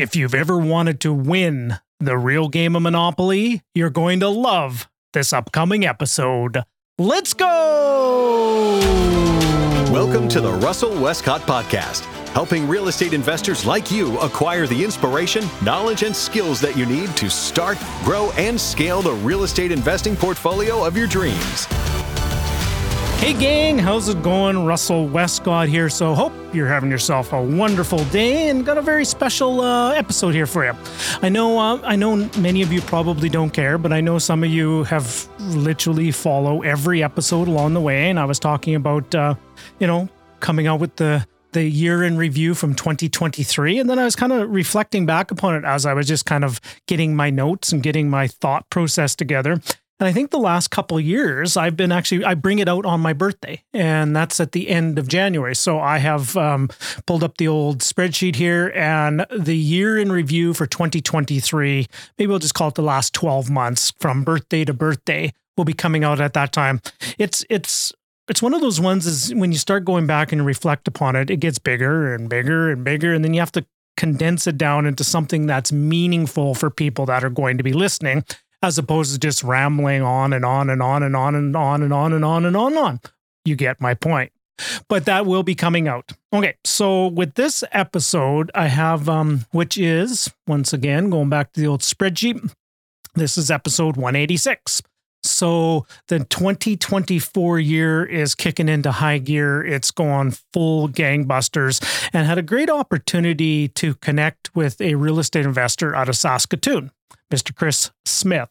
If you've ever wanted to win the real game of Monopoly, you're going to love this upcoming episode. Let's go! Welcome to the Russell Westcott Podcast, helping real estate investors like you acquire the inspiration, knowledge, and skills that you need to start, grow, and scale the real estate investing portfolio of your dreams. Hey, gang, how's it going? Russell Westcott here. So, hope you're having yourself a wonderful day and got a very special uh, episode here for you. I know, uh, I know many of you probably don't care, but I know some of you have literally follow every episode along the way. And I was talking about, uh, you know, coming out with the the year in review from 2023 and then I was kind of reflecting back upon it as I was just kind of getting my notes and getting my thought process together and I think the last couple years, I've been actually, I bring it out on my birthday, and that's at the end of January. So I have um, pulled up the old spreadsheet here, and the year in review for 2023, maybe we'll just call it the last 12 months from birthday to birthday, will be coming out at that time. It's, it's, it's one of those ones is when you start going back and reflect upon it, it gets bigger and bigger and bigger. And then you have to condense it down into something that's meaningful for people that are going to be listening as opposed to just rambling on and on and on and on and on and on and on and on and on. You get my point. But that will be coming out. Okay, so with this episode, I have um, which is once again going back to the old spreadsheet. This is episode 186. So the 2024 year is kicking into high gear. It's going full gangbusters and had a great opportunity to connect with a real estate investor out of Saskatoon. Mr. Chris Smith.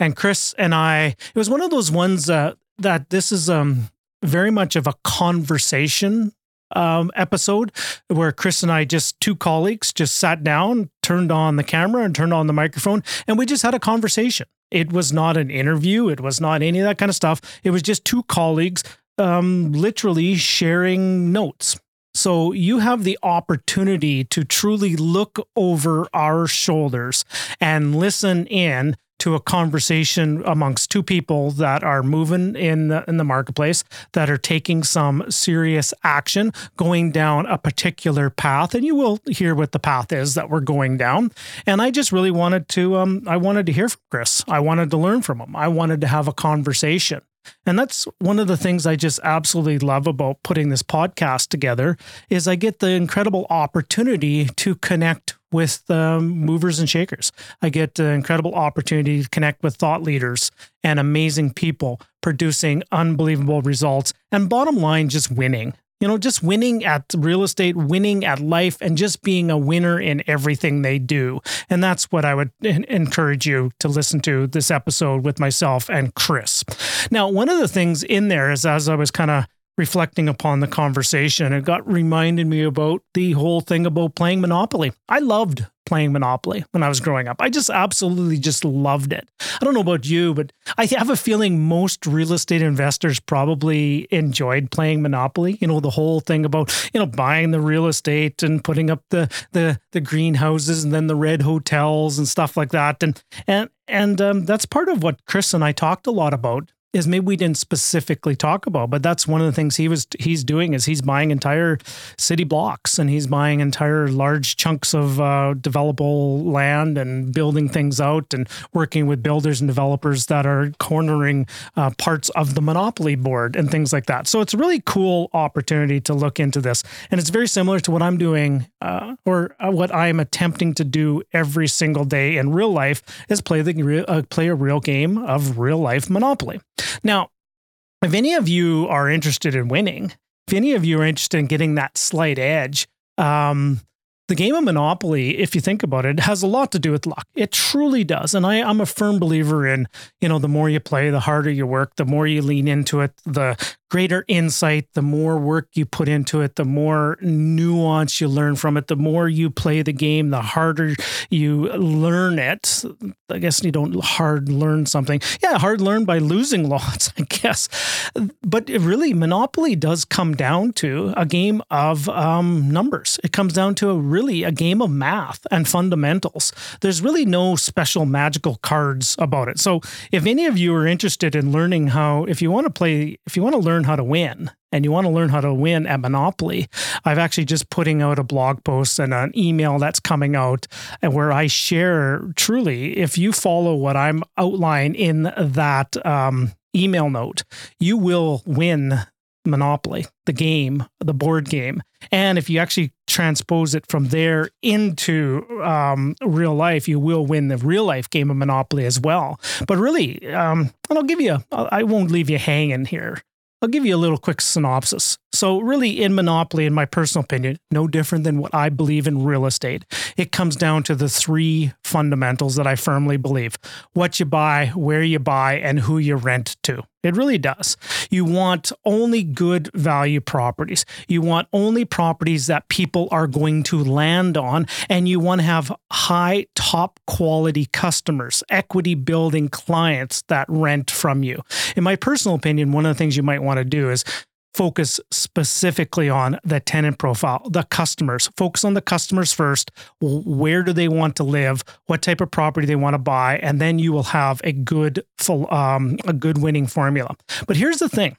And Chris and I, it was one of those ones uh, that this is um, very much of a conversation um, episode where Chris and I, just two colleagues, just sat down, turned on the camera and turned on the microphone, and we just had a conversation. It was not an interview, it was not any of that kind of stuff. It was just two colleagues um, literally sharing notes. So you have the opportunity to truly look over our shoulders and listen in to a conversation amongst two people that are moving in the, in the marketplace that are taking some serious action going down a particular path and you will hear what the path is that we're going down. And i just really wanted to um, i wanted to hear from chris. I wanted to learn from him. I wanted to have a conversation and that's one of the things I just absolutely love about putting this podcast together is I get the incredible opportunity to connect with um, movers and shakers. I get the incredible opportunity to connect with thought leaders and amazing people producing unbelievable results and bottom line just winning you know, just winning at real estate, winning at life, and just being a winner in everything they do. And that's what I would encourage you to listen to this episode with myself and Chris. Now, one of the things in there is as I was kind of reflecting upon the conversation, it got reminded me about the whole thing about playing Monopoly. I loved playing Monopoly when I was growing up. I just absolutely just loved it. I don't know about you, but I have a feeling most real estate investors probably enjoyed playing Monopoly. You know, the whole thing about, you know, buying the real estate and putting up the the the greenhouses and then the red hotels and stuff like that. And and and um, that's part of what Chris and I talked a lot about is maybe we didn't specifically talk about, but that's one of the things he was he's doing is he's buying entire city blocks and he's buying entire large chunks of uh, developable land and building things out and working with builders and developers that are cornering uh, parts of the monopoly board and things like that. So it's a really cool opportunity to look into this, and it's very similar to what I'm doing uh, or uh, what I am attempting to do every single day in real life is play the uh, play a real game of real life Monopoly. Now, if any of you are interested in winning, if any of you are interested in getting that slight edge, um, the game of Monopoly, if you think about it, has a lot to do with luck. It truly does. And I, am a firm believer in, you know, the more you play, the harder you work, the more you lean into it, the greater insight, the more work you put into it, the more nuance you learn from it, the more you play the game, the harder you learn it. I guess you don't hard learn something. Yeah, hard learn by losing lots, I guess. But really, Monopoly does come down to a game of um, numbers. It comes down to a really a game of math and fundamentals. There's really no special magical cards about it. So if any of you are interested in learning how, if you want to play, if you want to learn learn how to win and you want to learn how to win at Monopoly, I've actually just putting out a blog post and an email that's coming out and where I share truly, if you follow what I'm outlining in that um, email note, you will win Monopoly, the game, the board game. And if you actually transpose it from there into um, real life, you will win the real life game of Monopoly as well. But really, um, and I'll give you, I won't leave you hanging here. I'll give you a little quick synopsis. So, really, in Monopoly, in my personal opinion, no different than what I believe in real estate. It comes down to the three fundamentals that I firmly believe what you buy, where you buy, and who you rent to. It really does. You want only good value properties. You want only properties that people are going to land on, and you want to have high, top quality customers, equity building clients that rent from you. In my personal opinion, one of the things you might want to do is focus specifically on the tenant profile, the customers. Focus on the customers first. Where do they want to live? What type of property they want to buy, and then you will have a good um, a good winning formula. But here's the thing: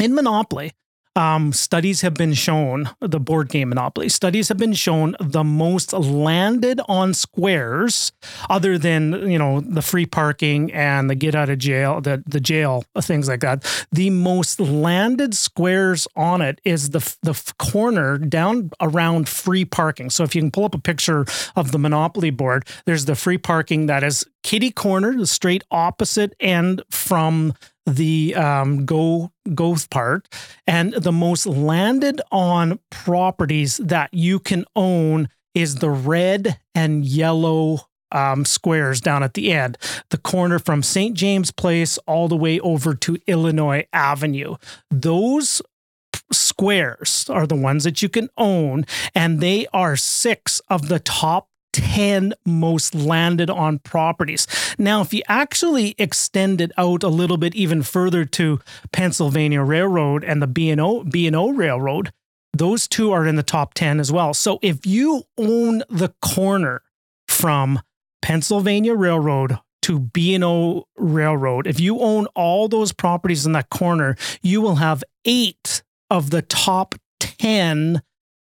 in Monopoly, um, studies have been shown, the board game Monopoly, studies have been shown the most landed on squares, other than, you know, the free parking and the get out of jail, the, the jail, things like that. The most landed squares on it is the, the corner down around free parking. So if you can pull up a picture of the Monopoly board, there's the free parking that is kitty corner, the straight opposite end from the um, go go part and the most landed on properties that you can own is the red and yellow um, squares down at the end, the corner from St. James Place all the way over to Illinois Avenue. Those squares are the ones that you can own, and they are six of the top 10 most landed on properties. Now, if you actually extend it out a little bit even further to Pennsylvania Railroad and the B&O, B&O Railroad, those two are in the top 10 as well. So if you own the corner from Pennsylvania Railroad to B&O Railroad, if you own all those properties in that corner, you will have 8 of the top 10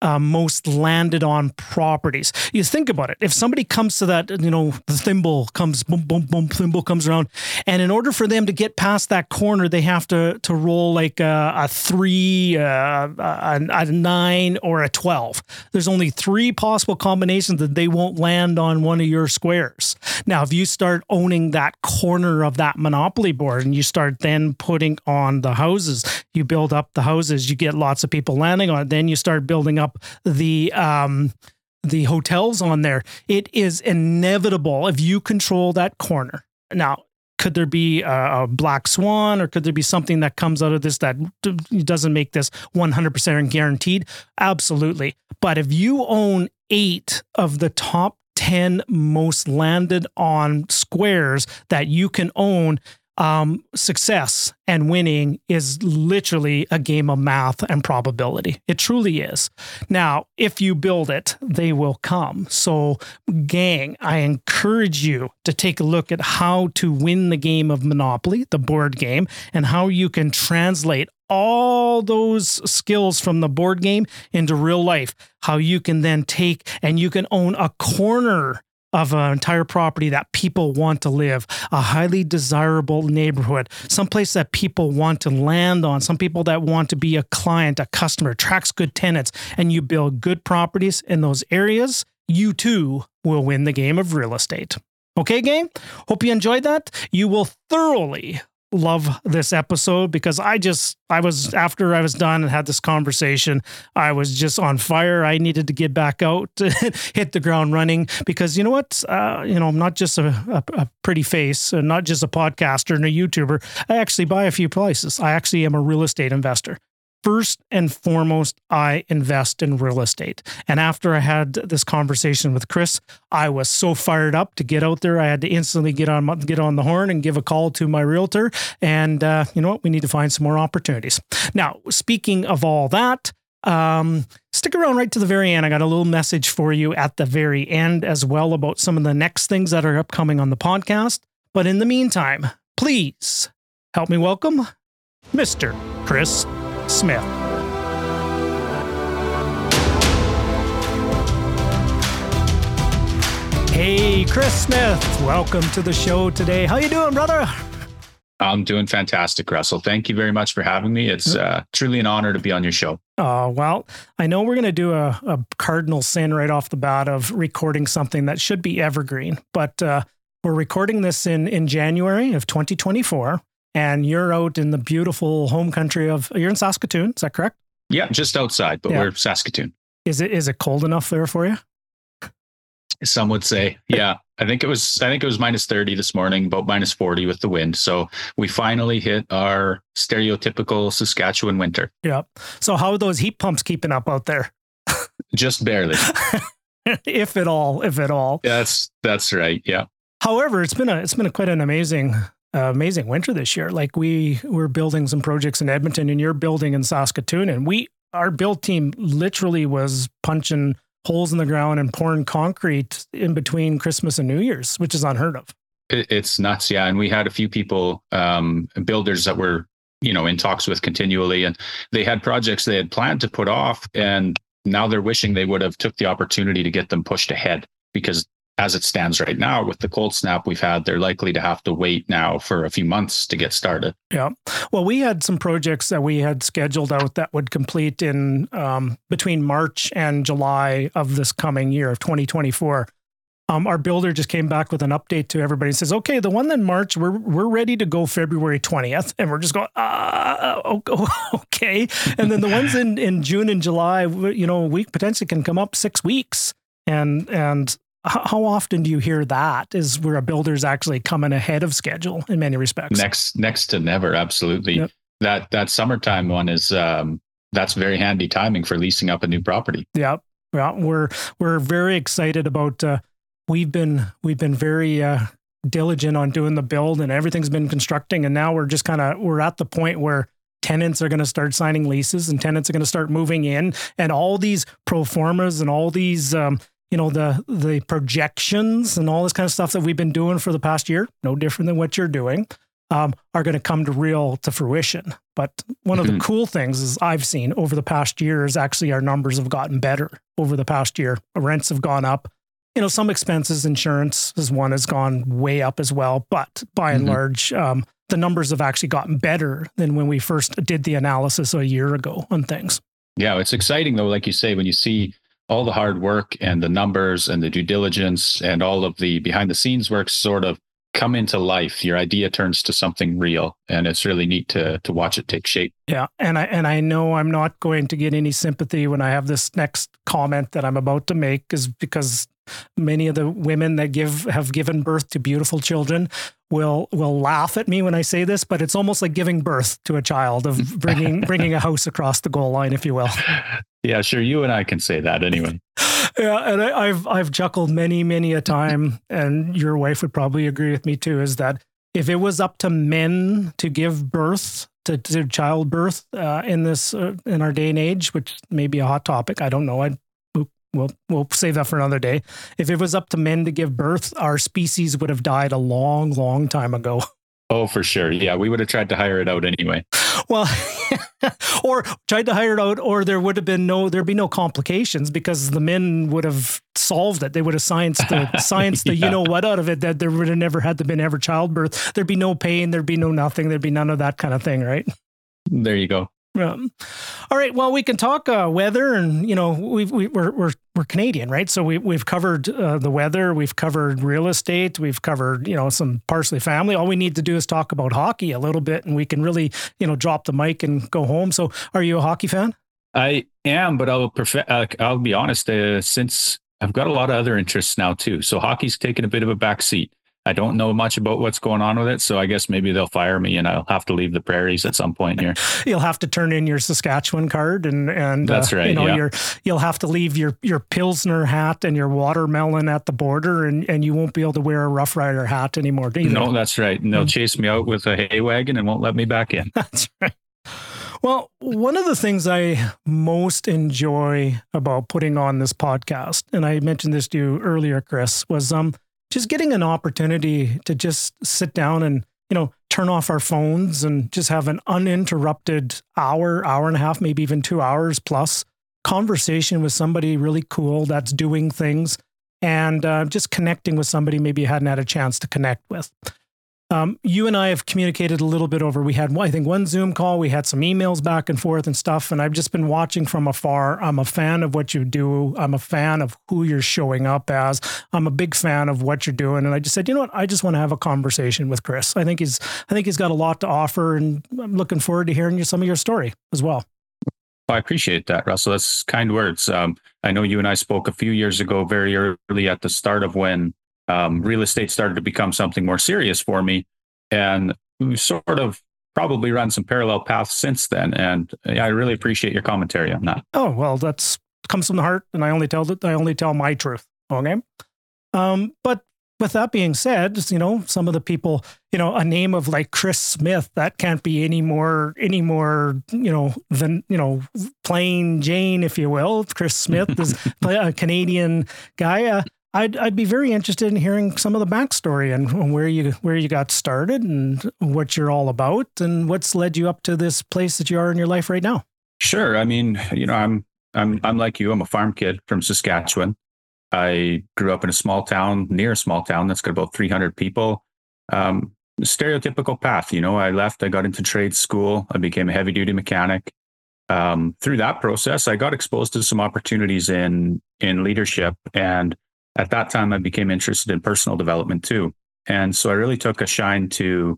uh, most landed on properties. You think about it. If somebody comes to that, you know, the thimble comes, boom, boom, boom, thimble comes around, and in order for them to get past that corner, they have to to roll like a, a three, uh, a, a nine, or a twelve. There's only three possible combinations that they won't land on one of your squares. Now, if you start owning that corner of that monopoly board and you start then putting on the houses, you build up the houses, you get lots of people landing on it. Then you start building up the um, the hotels on there. It is inevitable if you control that corner. Now, could there be a, a, black swan or could there be something that comes out of this that doesn't make this 100% guaranteed? Absolutely. But if you own eight of the top 10 most landed on squares that you can own, um, success and winning is literally a game of math and probability. It truly is. Now, if you build it, they will come. So, gang, I encourage you to take a look at how to win the game of Monopoly, the board game, and how you can translate all those skills from the board game into real life. How you can then take and you can own a corner of an entire property that people want to live, a highly desirable neighborhood, someplace that people want to land on, some people that want to be a client, a customer, attracts good tenants, and you build good properties in those areas, you too will win the game of real estate. Okay, gang? Hope you enjoyed that. You will thoroughly love this episode because I just I was after I was done and had this conversation, I was just on fire. I needed to get back out, hit the ground running because you know what, uh, you know, I'm not just a, a, a pretty face, and not just a podcaster and a YouTuber. I actually buy a few places. I actually am a real estate investor first and foremost, I invest in real estate. And after I had this conversation with Chris, I was so fired up to get out there. I had to instantly get on get on the horn and give a call to my realtor. And uh, you know what? We need to find some more opportunities. Now, speaking of all that. Um, stick around right to the very end. I got a little message for you at the very end as well about some of the next things that are upcoming on the podcast. But in the meantime, please help me welcome Mr. Chris Smith. Hey, Chris Smith, welcome to the show today. How you doing, brother? I'm doing fantastic, Russell. Thank you very much for having me. It's uh, truly an honor to be on your show. Oh, well, I know we're going to do a, a, cardinal sin right off the bat of recording something that should be evergreen, but uh, we're recording this in, in January of 2024, and you're out in the beautiful home country of, you're in Saskatoon, is that correct? Yeah, just outside, but yeah. we're Saskatoon. Is it is it cold enough there for you? Some would say, yeah. I think it was I think it was minus 30 this morning, about minus 40 with the wind. So we finally hit our stereotypical Saskatchewan winter. Yeah. So how are those heat pumps keeping up out there? Just barely. if at all, if at all. That's that's right. Yeah. However, it's been a it's been a quite an amazing amazing winter this year. Like we we're building some projects in Edmonton and you're building in Saskatoon and we our build team literally was punching holes in the ground and pouring concrete in between Christmas and New Year's, which is unheard of. It's nuts, yeah. And we had a few people, um, builders that were, you know, in talks with continually, and they had projects they had planned to put off, and now they're wishing they would have took the opportunity to get them pushed ahead because as it stands right now with the cold snap we've had they're likely to have to wait now for a few months to get started yeah well we had some projects that we had scheduled out that would complete in um, between march and july of this coming year of 2024 um, our builder just came back with an update to everybody and says, okay, the one in March, we're, we're ready to go February 20th. And we're just going, uh, okay. And then the ones in, in June and July, you know, we potentially can come up six weeks. And, and how often do you hear that is where a builder's actually coming ahead of schedule in many respects? Next next to never absolutely. Yep. that that summertime one is um that's very handy timing for leasing up a new property. Yeah well we're we're very excited about uh we've been we've been very uh diligent on doing the build and everything's been constructing and now we're just kind of we're at the point where tenants are going to start signing leases and tenants are going to start moving in and all these pro formas and all these um, you know the the projections and all this kind of stuff that we've been doing for the past year, no different than what you're doing, um, are going to come to real to fruition. But one of mm-hmm. the cool things is I've seen over the past year is actually our numbers have gotten better over the past year. Rents have gone up. You know, some expenses, insurance is one has gone way up as well. But by and mm-hmm. large, um, the numbers have actually gotten better than when we first did the analysis a year ago on things. Yeah, it's exciting though, like you say, when you see all the hard work and the numbers and the due diligence and all of the behind the scenes work sort of come into life your idea turns to something real and it's really neat to to watch it take shape yeah and i and i know i'm not going to get any sympathy when i have this next comment that i'm about to make is because many of the women that give have given birth to beautiful children will will laugh at me when I say this, but it's almost like giving birth to a child of bringing bringing a house across the goal line, if you will. Yeah, sure. You and I can say that anyway. yeah, and I, I've I've chuckled many many a time, and your wife would probably agree with me too. Is that if it was up to men to give birth to, to childbirth uh, in this uh, in our day and age, which may be a hot topic, I don't know. I'd we'll we'll save that for another day. If it was up to men to give birth, our species would have died a long, long time ago. Oh, for sure. Yeah, we would have tried to hire it out anyway. Well, or tried to hire it out, or there would have been no there'd be no complications because the men would have solved it. They would have science the science the yeah. you know what out of it that there would have never had to been ever childbirth. There'd be no pain. There'd be no nothing. There'd be none of that kind of thing, right? There you go. Um, all right. Well, we can talk uh, weather, and you know, we've, we, we're we're we're Canadian, right? So we we've covered uh, the weather, we've covered real estate, we've covered you know some parsley family. All we need to do is talk about hockey a little bit, and we can really you know drop the mic and go home. So, are you a hockey fan? I am, but I'll. Uh, I'll be honest. Uh, since I've got a lot of other interests now too, so hockey's taken a bit of a back seat. I don't know much about what's going on with it, so I guess maybe they'll fire me and I'll have to leave the prairies at some point here. you'll have to turn in your Saskatchewan card and and that's uh, right. You know, yeah. you'll have to leave your your pilsner hat and your watermelon at the border, and and you won't be able to wear a Roughrider hat anymore. Either. No, that's right. And they'll mm-hmm. chase me out with a hay wagon and won't let me back in. That's right. Well, one of the things I most enjoy about putting on this podcast, and I mentioned this to you earlier, Chris, was um just getting an opportunity to just sit down and you know turn off our phones and just have an uninterrupted hour, hour and a half, maybe even two hours plus conversation with somebody really cool that's doing things and uh, just connecting with somebody maybe you hadn't had a chance to connect with. Um, you and I have communicated a little bit over. We had, I think, one Zoom call. We had some emails back and forth and stuff. And I've just been watching from afar. I'm a fan of what you do. I'm a fan of who you're showing up as. I'm a big fan of what you're doing. And I just said, you know what? I just want to have a conversation with Chris. I think he's, I think he's got a lot to offer, and I'm looking forward to hearing some of your story as well. I appreciate that, Russell. That's kind words. Um, I know you and I spoke a few years ago, very early at the start of when um, real estate started to become something more serious for me. And we've sort of probably run some parallel paths since then. And I really appreciate your commentary on that. Oh, well, that's comes from the heart. And I only tell that I only tell my truth. Okay. Um, but with that being said, you know, some of the people, you know, a name of like Chris Smith, that can't be any more, any more, you know, than, you know, plain Jane, if you will. Chris Smith is a Canadian guy. Uh, I'd I'd be very interested in hearing some of the backstory and where you where you got started and what you're all about and what's led you up to this place that you are in your life right now. Sure. I mean, you know, I'm I'm I'm like you. I'm a farm kid from Saskatchewan. I grew up in a small town near a small town that's got about 300 people. Um, stereotypical path. You know, I left. I got into trade school. I became a heavy duty mechanic. Um, through that process, I got exposed to some opportunities in in leadership and at that time, I became interested in personal development too. And so I really took a shine to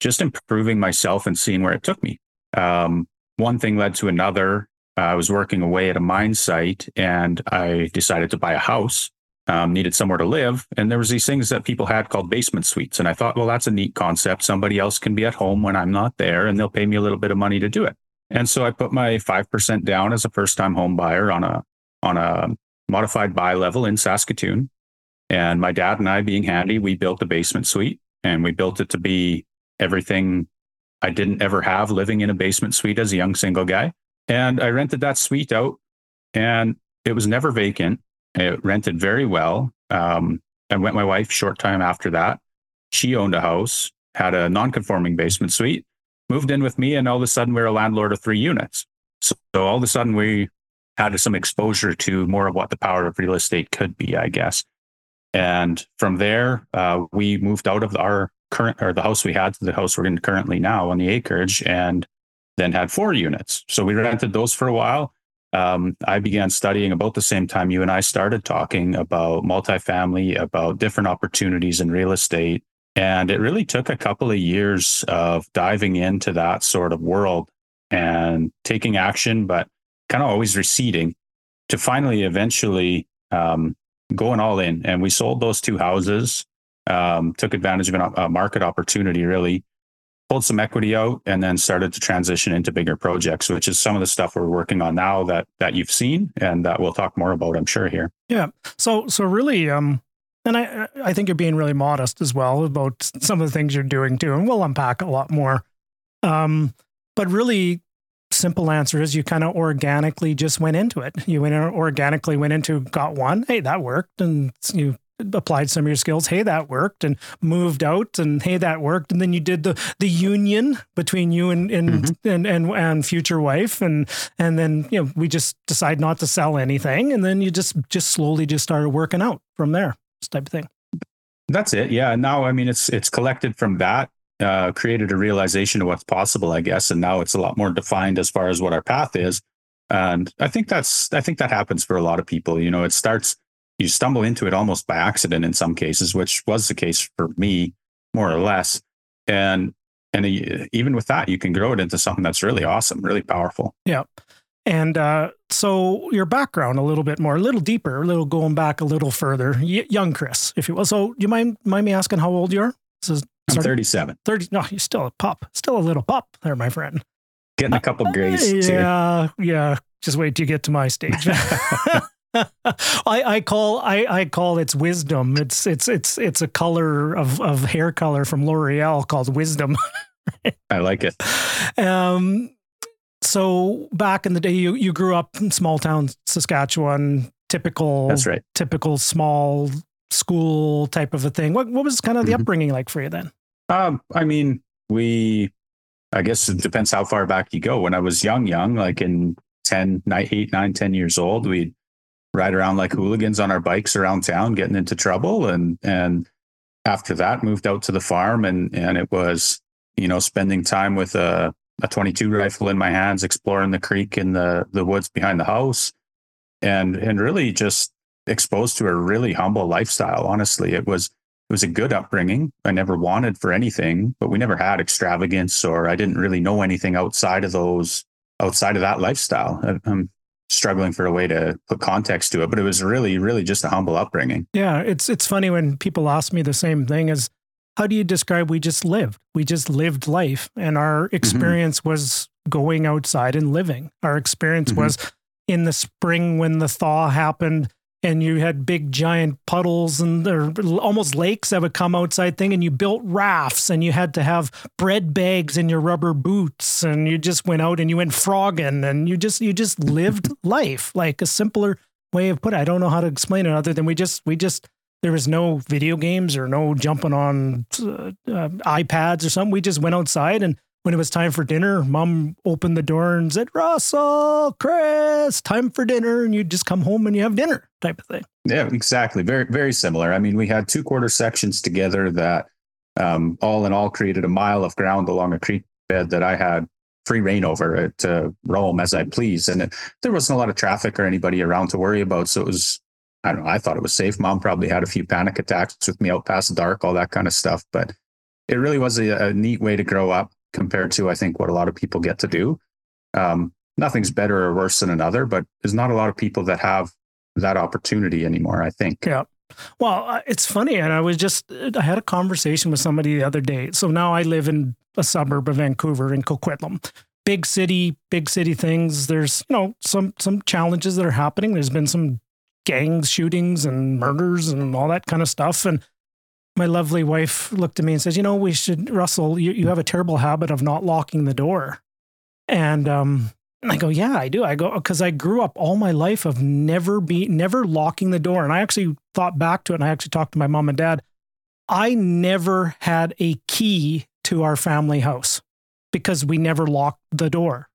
just improving myself and seeing where it took me. Um, one thing led to another. Uh, I was working away at a mine site and I decided to buy a house. Um, needed somewhere to live. And there was these things that people had called basement suites. And I thought, well, that's a neat concept. Somebody else can be at home when I'm not there and they'll pay me a little bit of money to do it. And so I put my 5% down as a first time home buyer on a, on a modified bi-level in Saskatoon. And my dad and I, being handy, we built a basement suite and we built it to be everything I didn't ever have living in a basement suite as a young single guy. And I rented that suite out and it was never vacant. It rented very well. Um, I met my wife short time after that. She owned a house, had a non-conforming basement suite, moved in with me, and all of a sudden we we're a landlord of three units. So, so all of a sudden we had some exposure to more of what the power of real estate could be, I guess. And from there, uh, we moved out of our current or the house we had to the house we're in currently now on the acreage, and then had four units. So we rented those for a while. Um, I began studying about the same time you and I started talking about multifamily, about different opportunities in real estate. And it really took a couple of years of diving into that sort of world and taking action, but kind of always receding to finally eventually um, going all in. And we sold those two houses, um, took advantage of a market opportunity, really pulled some equity out, and then started to transition into bigger projects, which is some of the stuff we're working on now that that you've seen and that we'll talk more about, I'm sure here. Yeah. So so really, um, and I I think you're being really modest as well about some of the things you're doing too, and we'll unpack a lot more. Um, but really, simple answer is you kind of organically just went into it. You went organically went into got one. Hey, that worked, and you applied some of your skills. Hey, that worked, and moved out, and hey, that worked, and then you did the the union between you and and mm-hmm. and, and, and future wife, and and then you know we just decide not to sell anything, and then you just just slowly just started working out from there, this type of thing. That's it. Yeah. Now, I mean, it's it's collected from that uh, created a realization of what's possible, I guess, and now it's a lot more defined as far as what our path is. And I think that's I think that happens for a lot of people. You know, it starts you stumble into it almost by accident in some cases, which was the case for me more or less. And and even with that, you can grow it into something that's really awesome, really powerful. Yeah. And uh, so your background a little bit more, a little deeper, a little going back a little further. Y- young Chris, if you will. So, you mind mind me asking how old you are? This is I'm 37. 30. No, you're still a pup. Still a little pup there, my friend. Getting a couple uh, grays. Yeah. Yeah. Just wait till you get to my stage. I, I call I, I call it's wisdom. It's it's it's it's a color of, of hair color from L'Oreal called wisdom. I like it. Um so back in the day you, you grew up in small town Saskatchewan, typical That's right. typical small school type of a thing. What what was kind of the mm-hmm. upbringing like for you then? Um, I mean, we, I guess it depends how far back you go. When I was young, young, like in 10, 9, 8, 9, 10 years old, we'd ride around like hooligans on our bikes around town, getting into trouble. And, and after that, moved out to the farm and, and it was, you know, spending time with a, a 22 rifle in my hands, exploring the creek in the, the woods behind the house and, and really just exposed to a really humble lifestyle. Honestly, it was, it was a good upbringing. I never wanted for anything, but we never had extravagance or I didn't really know anything outside of those, outside of that lifestyle. I'm struggling for a way to put context to it, but it was really, really just a humble upbringing. Yeah. It's, it's funny when people ask me the same thing as, how do you describe we just lived? We just lived life and our mm-hmm. experience mm-hmm. was going outside and living. Our experience mm-hmm. was in the spring when the thaw happened and you had big giant puddles and almost lakes that would come outside thing and you built rafts and you had to have bread bags in your rubber boots and you just went out and you went frogging and you just you just lived life like a simpler way of put it. I don't know how to explain it other than we just we just there was no video games or no jumping on uh, uh, iPads or something. We just went outside and when it was time for dinner, mom opened the door and said, Russell, Chris, time for dinner. And you just come home and you have dinner type of thing. Yeah, exactly. Very, very similar. I mean, we had two quarter sections together that um, all in all created a mile of ground along a creek bed that I had free reign over to roam as I please. And it, there wasn't a lot of traffic or anybody around to worry about. So it was, I don't know, I thought it was safe. Mom probably had a few panic attacks with me out past dark, all that kind of stuff. But it really was a, a neat way to grow up compared to I think what a lot of people get to do. Um, nothing's better or worse than another, but there's not a lot of people that have that opportunity anymore. I think. Yeah. Well, uh, it's funny, and I was just I had a conversation with somebody the other day. So now I live in a suburb of Vancouver in Coquitlam. Big city, big city things. There's you know some some challenges that are happening. There's been some gangs shootings and murders and all that kind of stuff. And my lovely wife looked at me and says, "You know, we should, Russell. You, you have a terrible habit of not locking the door." And um, I go, "Yeah, I do. I go because I grew up all my life of never be never locking the door." And I actually thought back to it, and I actually talked to my mom and dad. I never had a key to our family house because we never locked the door.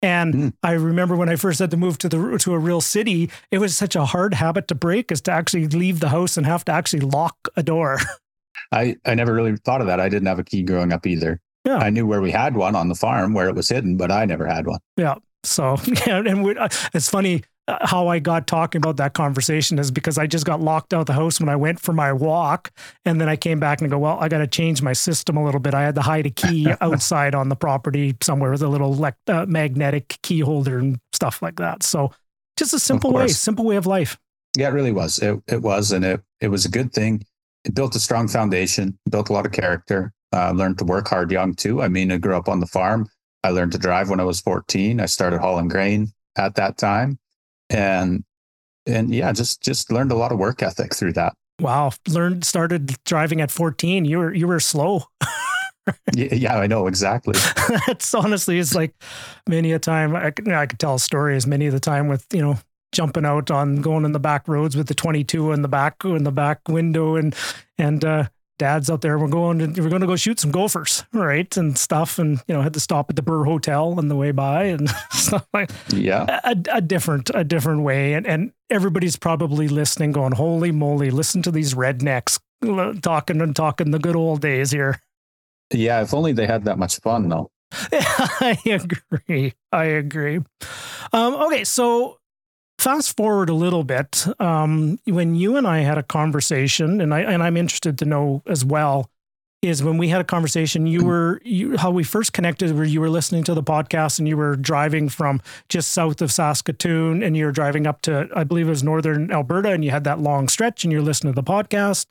And mm. I remember when I first had to move to the to a real city, it was such a hard habit to break is to actually leave the house and have to actually lock a door. I I never really thought of that. I didn't have a key growing up either. Yeah. I knew where we had one on the farm where it was hidden, but I never had one. Yeah. So yeah, and we, uh, it's funny how I got talking about that conversation is because I just got locked out of the house when I went for my walk. And then I came back and go, well, I got to change my system a little bit. I had to hide a key outside on the property somewhere with a little uh, magnetic key holder and stuff like that. So just a simple way, simple way of life. Yeah, it really was. It, it was. And it, it was a good thing. It built a strong foundation, built a lot of character, uh, learned to work hard young too. I mean, I grew up on the farm. I learned to drive when I was 14. I started hauling grain at that time and and yeah, just just learned a lot of work ethic through that. Wow, learned started driving at 14. You were you were slow. yeah, yeah, I know exactly. That's honestly, it's like many a time I could, I could tell stories many of the time with you know jumping out on going in the back roads with the 22 in the back in the back window and and uh, dad's out there. We're going to we're going to go shoot some gophers, right, and stuff, and you know had to stop at the Burr Hotel on the way by and stuff like yeah, a, a different a different way, and and everybody's probably listening, going, "Holy moly, listen to these rednecks talking and talking the good old days here." Yeah, if only they had that much fun, though. I agree. I agree. Um, okay, so fast forward a little bit um, when you and I had a conversation, and I and I'm interested to know as well is when we had a conversation. You were you, how we first connected, where you were listening to the podcast and you were driving from just south of Saskatoon, and you were driving up to I believe it was northern Alberta, and you had that long stretch, and you're listening to the podcast,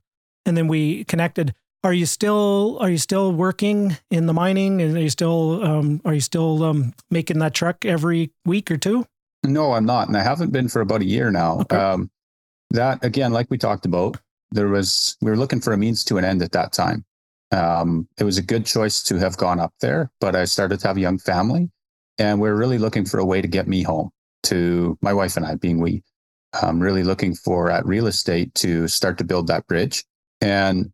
and then we connected. Are you still are you still working in the mining? Are you still um, are you still um, making that truck every week or two? No, I'm not, and I haven't been for about a year now. Okay. Um, that again, like we talked about, there was we were looking for a means to an end at that time. Um, it was a good choice to have gone up there, but I started to have a young family, and we are really looking for a way to get me home. To my wife and I, being we, um, really looking for at real estate to start to build that bridge. And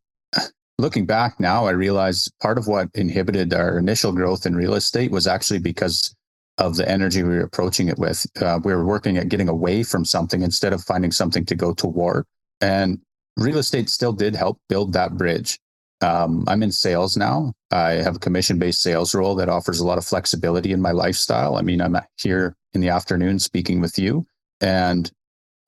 looking back now, I realize part of what inhibited our initial growth in real estate was actually because of the energy we were approaching it with. Uh, we were working at getting away from something instead of finding something to go toward. And real estate still did help build that bridge. Um, I'm in sales now. I have a commission based sales role that offers a lot of flexibility in my lifestyle. I mean, I'm here in the afternoon speaking with you, and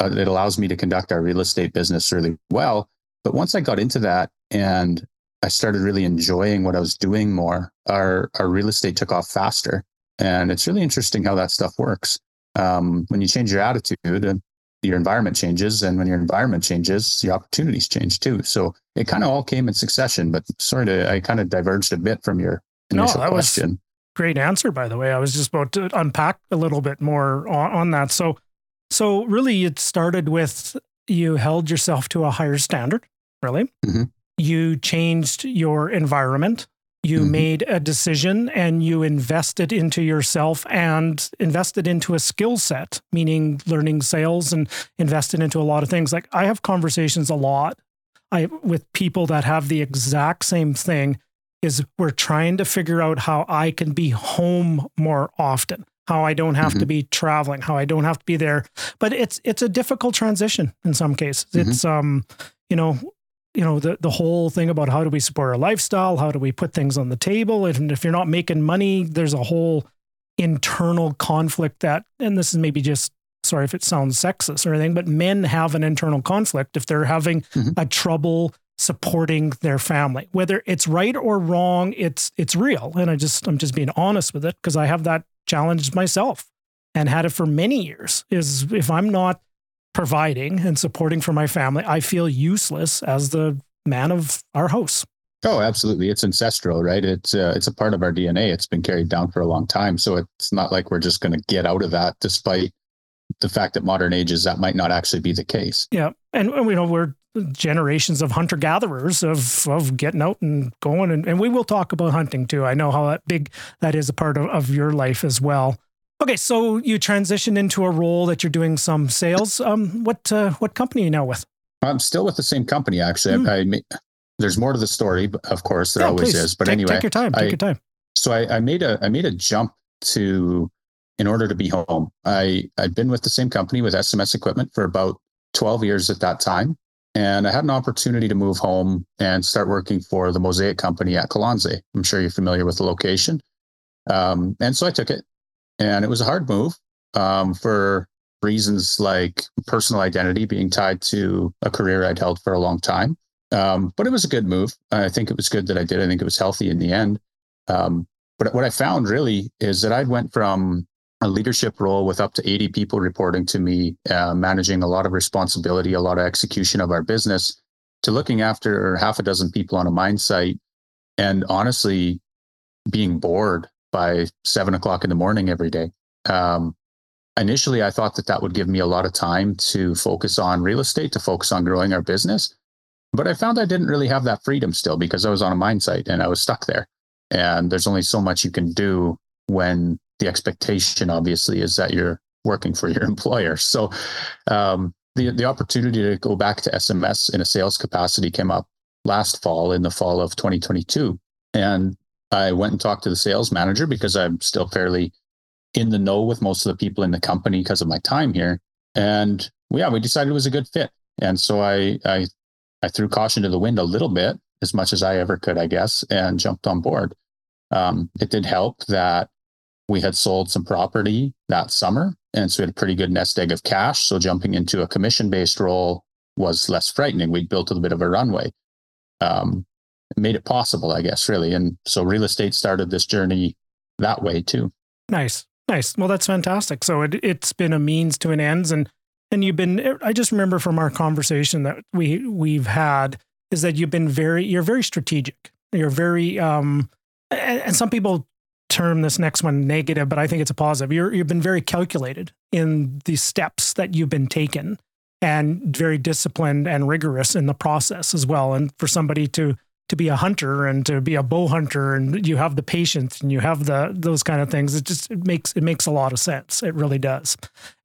uh, it allows me to conduct our real estate business really well. But once I got into that and I started really enjoying what I was doing more, our, our real estate took off faster. And it's really interesting how that stuff works. Um, when you change your attitude, uh, your environment changes. And when your environment changes, the opportunities change too. So it kind of all came in succession, but sort of, I kind of diverged a bit from your initial no, question. Was great answer, by the way. I was just about to unpack a little bit more on, on that. So, so really it started with you held yourself to a higher standard, really. Mm-hmm. You changed your environment you mm-hmm. made a decision and you invested into yourself and invested into a skill set, meaning learning sales and invested into a lot of things. Like I have conversations a lot I, with people that have the exact same thing is we're trying to figure out how I can be home more often, how I don't have mm-hmm. to be traveling, how I don't have to be there. But it's it's a difficult transition in some cases. Mm-hmm. It's um, you know, you know the the whole thing about how do we support our lifestyle? How do we put things on the table? And if you're not making money there's a whole internal conflict that and this is maybe just sorry if it sounds sexist or anything but men have an internal conflict if they're having mm-hmm. a trouble supporting their family whether it's right or wrong it's it's real. And i just i'm just being honest with it because i have that challenge myself and had it for many years is if i'm not providing and supporting for my family, I feel useless as the man of our house. Oh, absolutely. It's ancestral, right? It's uh, it's a part of our DNA. It's been carried down for a long time. So it's not like we're just going to get out of that despite the fact that modern ages that might not actually be the case. Yeah. And, we know we're generations of hunter gatherers of of getting out and going and, and we will talk about hunting too. I know how that big that is a part of, of your life as well. Okay, so you transitioned into a role that you're doing some sales. Um, what uh, what company are you now with? I'm still with the same company, actually. Mm. I, I, there's more to the story, of course, there yeah, always please. is. But take, anyway, take your time. Take I, your time. So I, I made a I made a jump to in order to be home. I I'd been with the same company with SMS Equipment for about 12 years at that time, and I had an opportunity to move home and start working for the Mosaic Company at Colonsay. I'm sure you're familiar with the location. Um, and so I took it and it was a hard move um, for reasons like personal identity being tied to a career I'd held for a long time. Um, but it was a good move. I think it was good that I did. I think it was healthy in the end. Um, but what I found really is that I went from a leadership role with up to 80 people reporting to me, uh, managing a lot of responsibility, a lot of execution of our business, to looking after half a dozen people on a mine site and honestly being bored by seven o'clock in the morning every day. Um, initially, I thought that that would give me a lot of time to focus on real estate, to focus on growing our business. But I found I didn't really have that freedom still because I was on a mine site and I was stuck there. And there's only so much you can do when the expectation, obviously, is that you're working for your employer. So um, the the opportunity to go back to SMS in a sales capacity came up last fall in the fall of 2022. And I went and talked to the sales manager because I'm still fairly in the know with most of the people in the company because of my time here. And yeah, we decided it was a good fit. And so I, I, I threw caution to the wind a little bit, as much as I ever could, I guess, and jumped on board. Um, it did help that we had sold some property that summer. And so we had a pretty good nest egg of cash. So jumping into a commission based role was less frightening. We'd built a little bit of a runway. Um, made it possible, I guess, really. And so real estate started this journey that way too. Nice. Nice. Well, that's fantastic. So it, it's been a means to an ends and and you've been I just remember from our conversation that we we've had is that you've been very you're very strategic. You're very um and, and some people term this next one negative, but I think it's a positive. You're you've been very calculated in the steps that you've been taken and very disciplined and rigorous in the process as well. And for somebody to to be a hunter and to be a bow hunter and you have the patience and you have the those kind of things it just it makes it makes a lot of sense. It really does.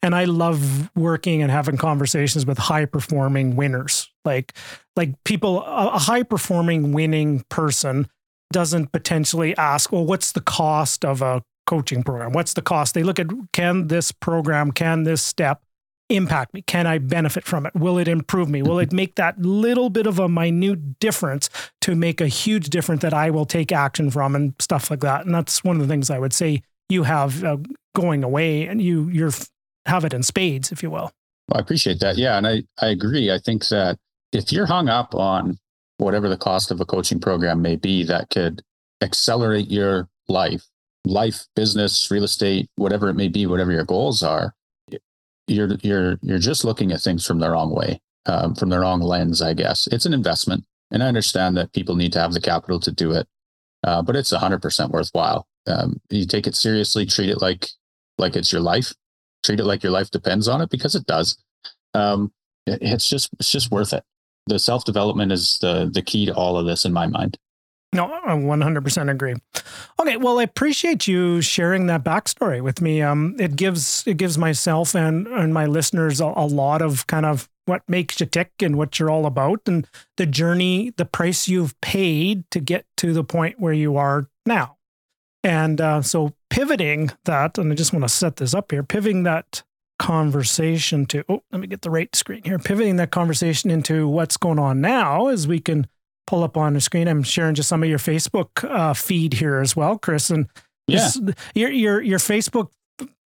And i love working and having conversations with high performing winners. Like like people a high performing winning person doesn't potentially ask well what's the cost of a coaching program? What's the cost? They look at can this program can this step impact me? Can I benefit from it? Will it improve me? Will it make that little bit of a minute difference to make a huge difference that I will take action from and stuff like that? And that's one of the things I would say you have uh, going away and you you're have it in spades, if you will. well. I appreciate that. Yeah. And I, I agree. I think that if you're hung up on whatever the cost of a coaching program may be that could accelerate your life, life, business, real estate, whatever it may be, whatever your goals are, you're you're you're just looking at things from the wrong way, um, from the wrong lens, I guess. It's an investment, and I understand that people need to have the capital to do it, uh, but it's 100% worthwhile. Um, you take it seriously, treat it like like it's your life, treat it like your life depends on it because it does. Um, it, it's just it's just worth it. The self development is the the key to all of this in my mind. No, I 100% agree. Okay, well, I appreciate you sharing that backstory with me. Um, it gives it gives myself and and my listeners a, a lot of kind of what makes you tick and what you're all about, and the journey, the price you've paid to get to the point where you are now. And uh, so pivoting that, and I just want to set this up here, pivoting that conversation to oh, let me get the right screen here, pivoting that conversation into what's going on now, as we can pull up on the screen. I'm sharing just some of your Facebook uh, feed here as well, Chris. And Yeah. just- your your your Facebook,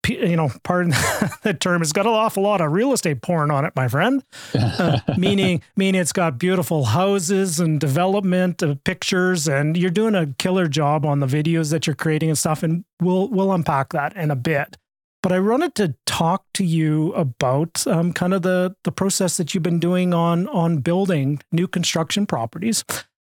you know, pardon the term, has got an awful lot of real estate porn on it, my friend. Uh, meaning meaning it's got beautiful houses and development of pictures, and you're doing a killer job on the videos that you're creating and stuff. And we'll we'll unpack that in a bit. But I wanted to talk to you about um, kind of the the process that you've been doing on on building new construction properties,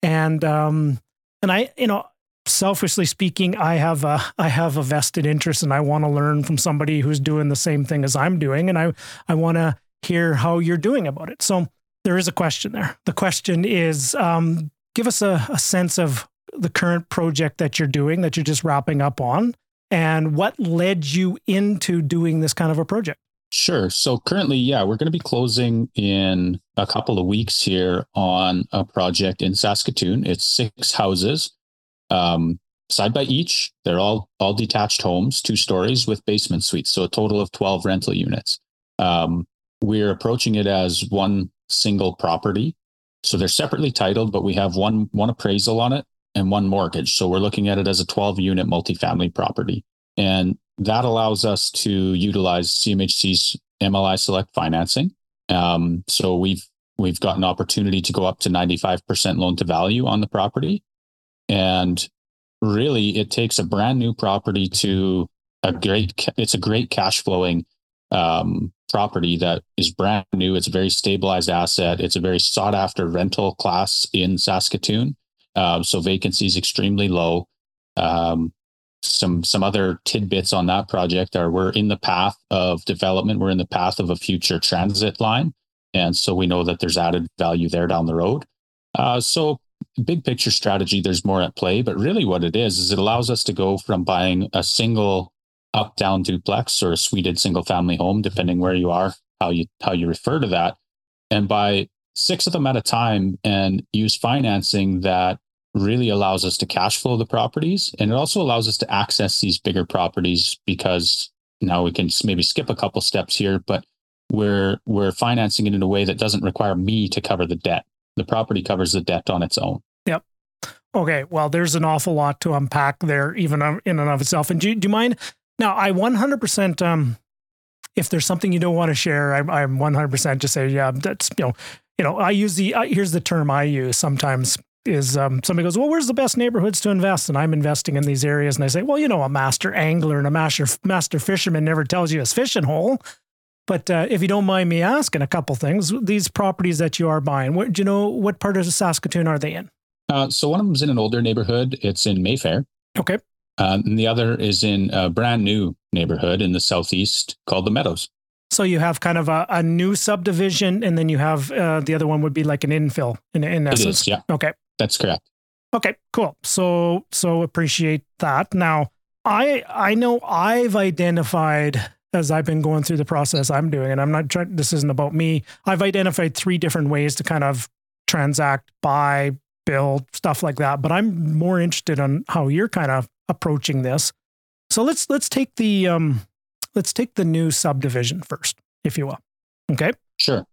and um, and I you know selfishly speaking, I have a I have a vested interest, and I want to learn from somebody who's doing the same thing as I'm doing, and I I want to hear how you're doing about it. So there is a question there. The question is, um, give us a, a sense of the current project that you're doing that you're just wrapping up on and what led you into doing this kind of a project Sure. So currently, yeah, we're going to be closing in a couple of weeks here on a project in Saskatoon. It's six houses, um, side by each. They're all all detached homes, two stories with basement suites, so a total of twelve rental units. Um, we're approaching it as one single property, so they're separately titled, but we have one one appraisal on it and one mortgage. So we're looking at it as a twelve unit multifamily property, and that allows us to utilize CMHC's MLI Select financing. Um, so we've we've got an opportunity to go up to 95% loan to value on the property. And really it takes a brand new property to a great it's a great cash flowing um, property that is brand new. It's a very stabilized asset. It's a very sought after rental class in Saskatoon. Um, so vacancy is extremely low. Um, some some other tidbits on that project are we're in the path of development. We're in the path of a future transit line, and so we know that there's added value there down the road. Uh, so big picture strategy, there's more at play, but really what it is is it allows us to go from buying a single up down duplex or a suited single family home, depending where you are, how you how you refer to that, and buy six of them at a time and use financing that really allows us to cash flow the properties and it also allows us to access these bigger properties because now we can maybe skip a couple steps here but we're we're financing it in a way that doesn't require me to cover the debt the property covers the debt on its own yep Okay, well, there's an awful lot to unpack there, even in and of itself. And do, do you mind? Now, I 100%, um, if there's something you don't want to share, I, I'm 100% just say, yeah, that's, you know, you know, I use the, uh, here's the term I use sometimes is um, somebody goes, well, where's the best neighborhoods to invest? And I'm investing in these areas. And I say, well, you know, a master angler and a master, master fisherman never tells you his fishing hole. But uh, if you don't mind me asking a couple things, these properties that you are buying, what, do you know what part of Saskatoon are they in? uh, so one of them is in an older neighborhood it's in mayfair Okay. uh, and the other is in a brand new neighborhood in the southeast called the meadows So you have kind of a, a new subdivision, and then you have uh, the other one would be like an infill in, in it essence. is yeah Okay. That's correct. Okay, cool. So so appreciate that. Now, I I know I've identified as I've been going through the process I'm doing, and I'm not trying. This isn't about me. I've identified three different ways to kind of transact, buy, build, stuff like that. But I'm more interested on how you're kind of approaching this. So let's let's take the um let's take the new subdivision first, if you will. Okay. Sure.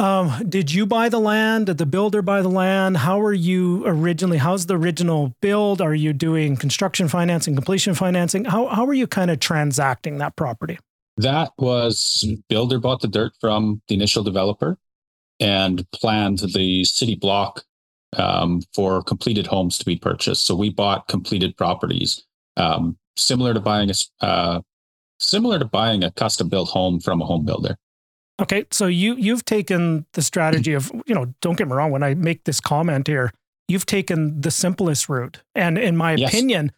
Um, did you buy the land? Did the builder buy the land? How are you originally? How's the original build? Are you doing construction financing, completion financing? How how are you kind of transacting that property? That was builder bought the dirt from the initial developer and planned the city block um, for completed homes to be purchased. So we bought completed properties, um, similar to buying a uh, similar to buying a custom built home from a home builder. Okay, so you you've taken the strategy of you know don't get me wrong when I make this comment here you've taken the simplest route. And in my yes. opinion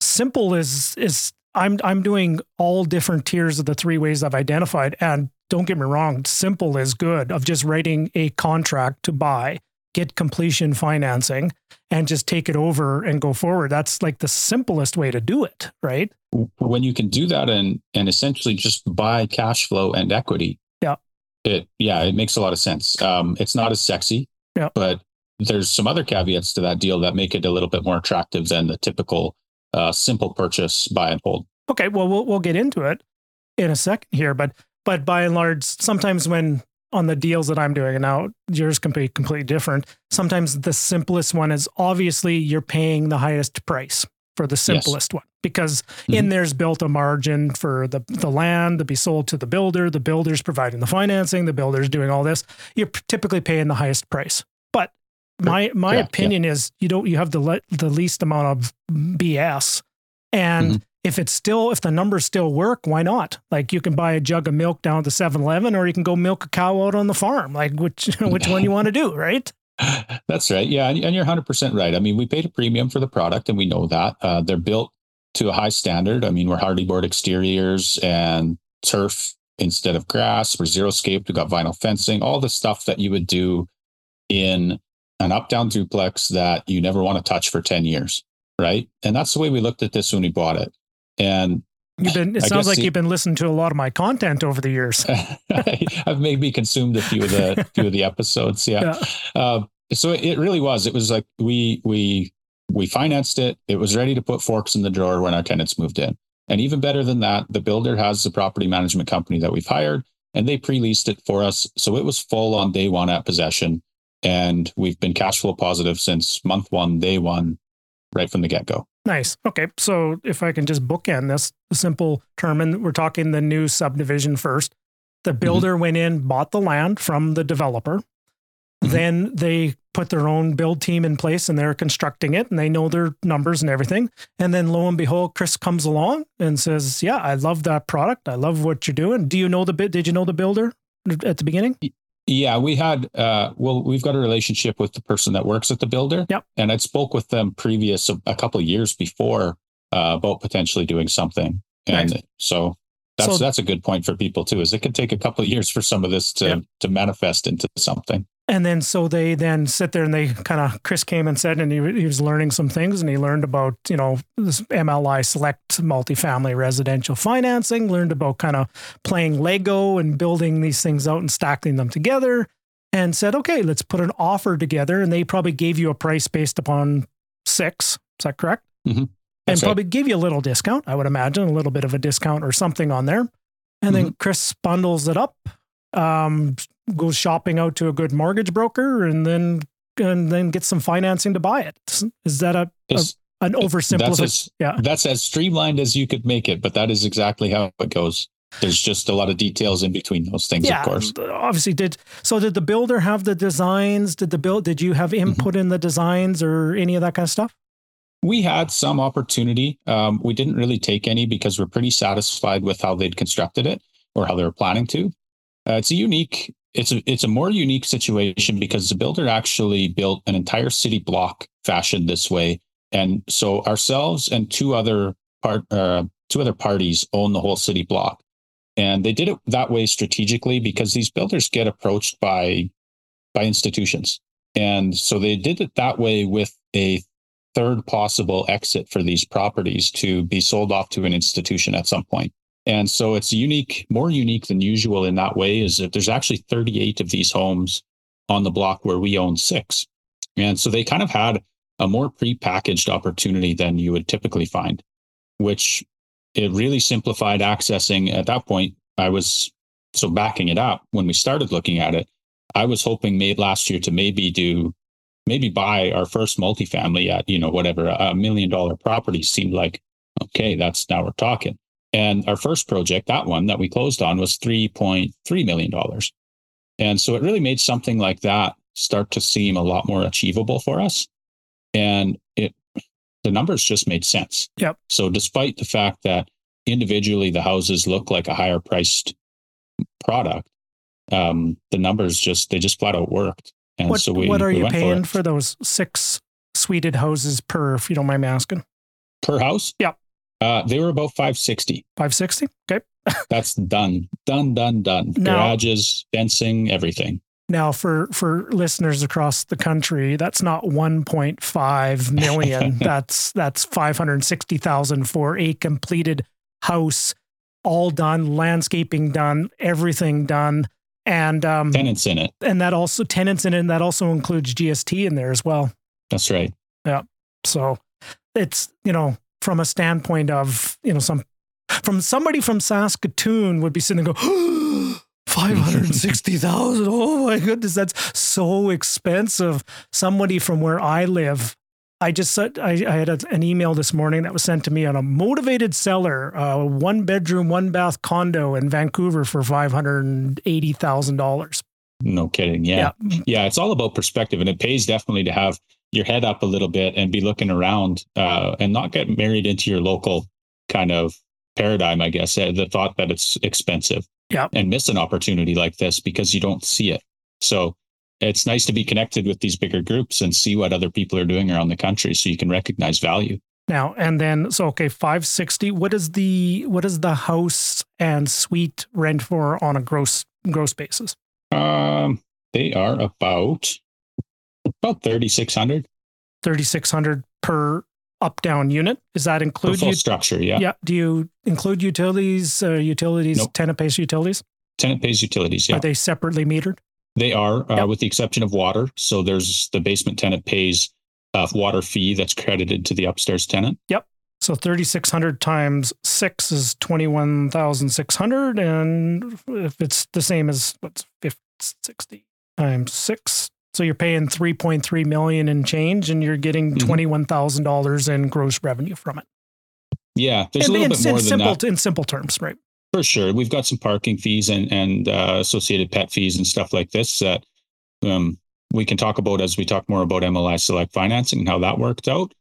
simple is is I'm I'm doing all different tiers of the three ways I've identified. And don't get me wrong simple is good of just writing a contract to buy get completion financing and just take it over and go forward. That's like the simplest way to do it right? When you can do that and and essentially just buy cash flow and equity it yeah, it makes a lot of sense. Um, it's not as sexy, yeah. but there's some other caveats to that deal that make it a little bit more attractive than the typical uh, simple purchase buy and hold. Okay, well we'll we'll get into it in a second here, but but by and large, sometimes when on the deals that I'm doing, and now yours can be completely different. Sometimes the simplest one is obviously you're paying the highest price for the simplest yes. one because mm-hmm. in there's built a margin for the, the land to be sold to the builder. The builder's providing the financing, the builder's doing all this. You're typically paying the highest price. But my my yeah, opinion yeah. is you don't you have the le- the least amount of BS. And mm-hmm. if it's still if the numbers still work, why not? Like you can buy a jug of milk down at the 7-Eleven or you can go milk a cow out on the farm. Like which which one you want to do, right? That's right. Yeah. And, you're 100% right. I mean, we paid a premium for the product and we know that. Uh, they're built to a high standard. I mean, we're Hardie board exteriors and turf instead of grass. We're xeriscape. We've got vinyl fencing, all the stuff that you would do in an up down duplex that you never want to touch for 10 years. Right. And that's the way we looked at this when we bought it. And You've been. It I sounds like you've been listening to a lot of my content over the years. I've maybe consumed a few of the few of the episodes. Yeah. yeah. Uh, so it really was. It was like we we we financed it. It was ready to put forks in the drawer when our tenants moved in. And even better than that, the builder has the property management company that we've hired, and they pre-leased it for us. So it was full on day one at possession, and we've been cash flow positive since month one, day one, right from the get go. Nice. Okay. So if I can just bookend this simple term, and we're talking the new subdivision first. The mm-hmm. builder mm-hmm. went in, bought the land from the developer. Mm-hmm. Then they put their own build team in place and they're constructing it and they know their numbers and everything. And then lo and behold, Chris comes along and says, Yeah, I love that product. I love what you're doing. Do you know the bit? Did you know the builder at the beginning? Yeah, we had uh well, we've got a relationship with the person that works at the builder. Yep. And I'd spoke with them previous a, a couple of years before uh, about potentially doing something. And nice. so that's so, that's a good point for people too, is it could take a couple of years for some of this to yep. to manifest into something. And then so they then sit there and they kind of Chris came and said, and he, he was learning some things and he learned about, you know, this MLI select multifamily residential financing, learned about kind of playing Lego and building these things out and stacking them together and said, okay, let's put an offer together. And they probably gave you a price based upon six. Is that correct? Mm-hmm. and probably give you a little discount, I would imagine, a little bit of a discount or something on there. And mm-hmm. then Chris bundles it up, um, goes shopping out to a good mortgage broker, and then and then get some financing to buy it. Is that a, a an oversimplification? Yeah, that's as streamlined as you could make it, but that is exactly how it goes. There's just a lot of details in between those things, yeah, of course. Obviously, did so? Did the builder have the designs? Did the build? Did you have mm-hmm. input mm-hmm. in the designs or any of that kind of stuff? We had some opportunity. Um, we didn't really take any because we're pretty satisfied with how they'd constructed it or how they were planning to. Uh, it's a unique, it's a it's a more unique situation because the builder actually built an entire city block fashioned this way, and so ourselves and two other part uh, two other parties own the whole city block, and they did it that way strategically because these builders get approached by by institutions. And so they did it that way with a third possible exit for these properties to be sold off to an institution at some point. And so it's unique, more unique than usual in that way is that there's actually 38 of these homes on the block where we own six. And so they kind of had a more pre-packaged opportunity than you would typically find, which it really simplified accessing. At that point, I was so backing it up when we started looking at it. I was hoping made last year to maybe do maybe buy our first multifamily at you know whatever a million dollar property seemed like okay that's now we're talking and our first project that one that we closed on was 3.3 million dollars and so it really made something like that start to seem a lot more achievable for us and it the numbers just made sense yep so despite the fact that individually the houses look like a higher priced product um, the numbers just they just flat out worked. And what, so we what are we you paying for, for, those six suited houses per, if you don't mind me asking? per house? Yeah. Uh, they were about 560. 560? Okay. That's done, done, done, done. Now- Garages, fencing, everything. Now, for for listeners across the country, that's not 1.5 million. that's that's 560,000 for a completed house, all done, landscaping done, everything done, and um, Tenants in it. and that also tenants in it. And that also includes GST in there as well. That's right. Yeah. So it's, you know, from a standpoint of, you know, some from somebody from Saskatoon would be sitting and go, 560,000. Oh my goodness, that's so expensive. Somebody from where I live, I just said, I, I had a, an email this morning that was sent to me on a motivated seller, uh, one bedroom, one bath condo in Vancouver for $580,000. No kidding. Yeah. Yeah. yeah. It's all about perspective and it pays definitely to have your head up a little bit and be looking around uh, and not get married into your local kind of paradigm, I guess, uh, the thought that it's expensive. Yeah. And miss an opportunity like this because you don't see it. So it's nice to be connected with these bigger groups and see what other people are doing around the country so you can recognize value. Now and then, so okay, five sixty. What is the what is the house and suite rent for on a gross gross basis? Um, they are about about thirty six hundred Thirty six hundred per up down unit. Does that include full you? structure. Yeah. Yeah. Do you include utilities? Uh, utilities, Nope. tenant pays utilities. Tenant pays utilities. Yeah. Are they separately metered? They are, uh, Yep. with the exception of water. So there's the basement tenant pays a water fee that's credited to the upstairs tenant. So thirty six hundred times six is twenty one thousand six hundred, and if it's the same as what's 50, sixty times six, so you're paying three point three million in change, and you're getting Mhm. thousand dollars in gross revenue from it. Yeah, there's a little bit more than simple that in simple terms, right? for sure. We've got some parking fees and and uh, associated pet fees and stuff like this that um, we can talk about as we talk more about MLI Select financing and how that worked out.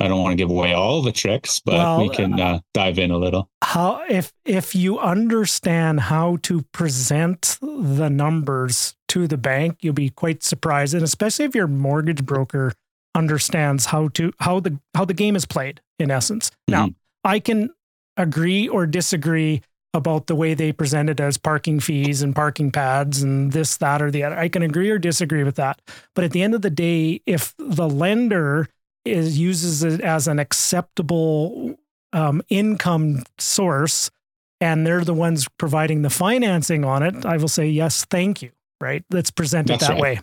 I don't want to give away all the tricks, but Well, we can uh, dive in a little. How if if you understand how to present the numbers to the bank, you'll be quite surprised, and especially if your mortgage broker understands how to how the how the game is played in essence. Now, I can agree or disagree about the way they present it as parking fees and parking pads and this, that, or the other. I can agree or disagree with that. But at the end of the day, if the lender is uses it as an acceptable um, income source and they're the ones providing the financing on it, I will say yes, thank you. Right? Let's present it That's that right.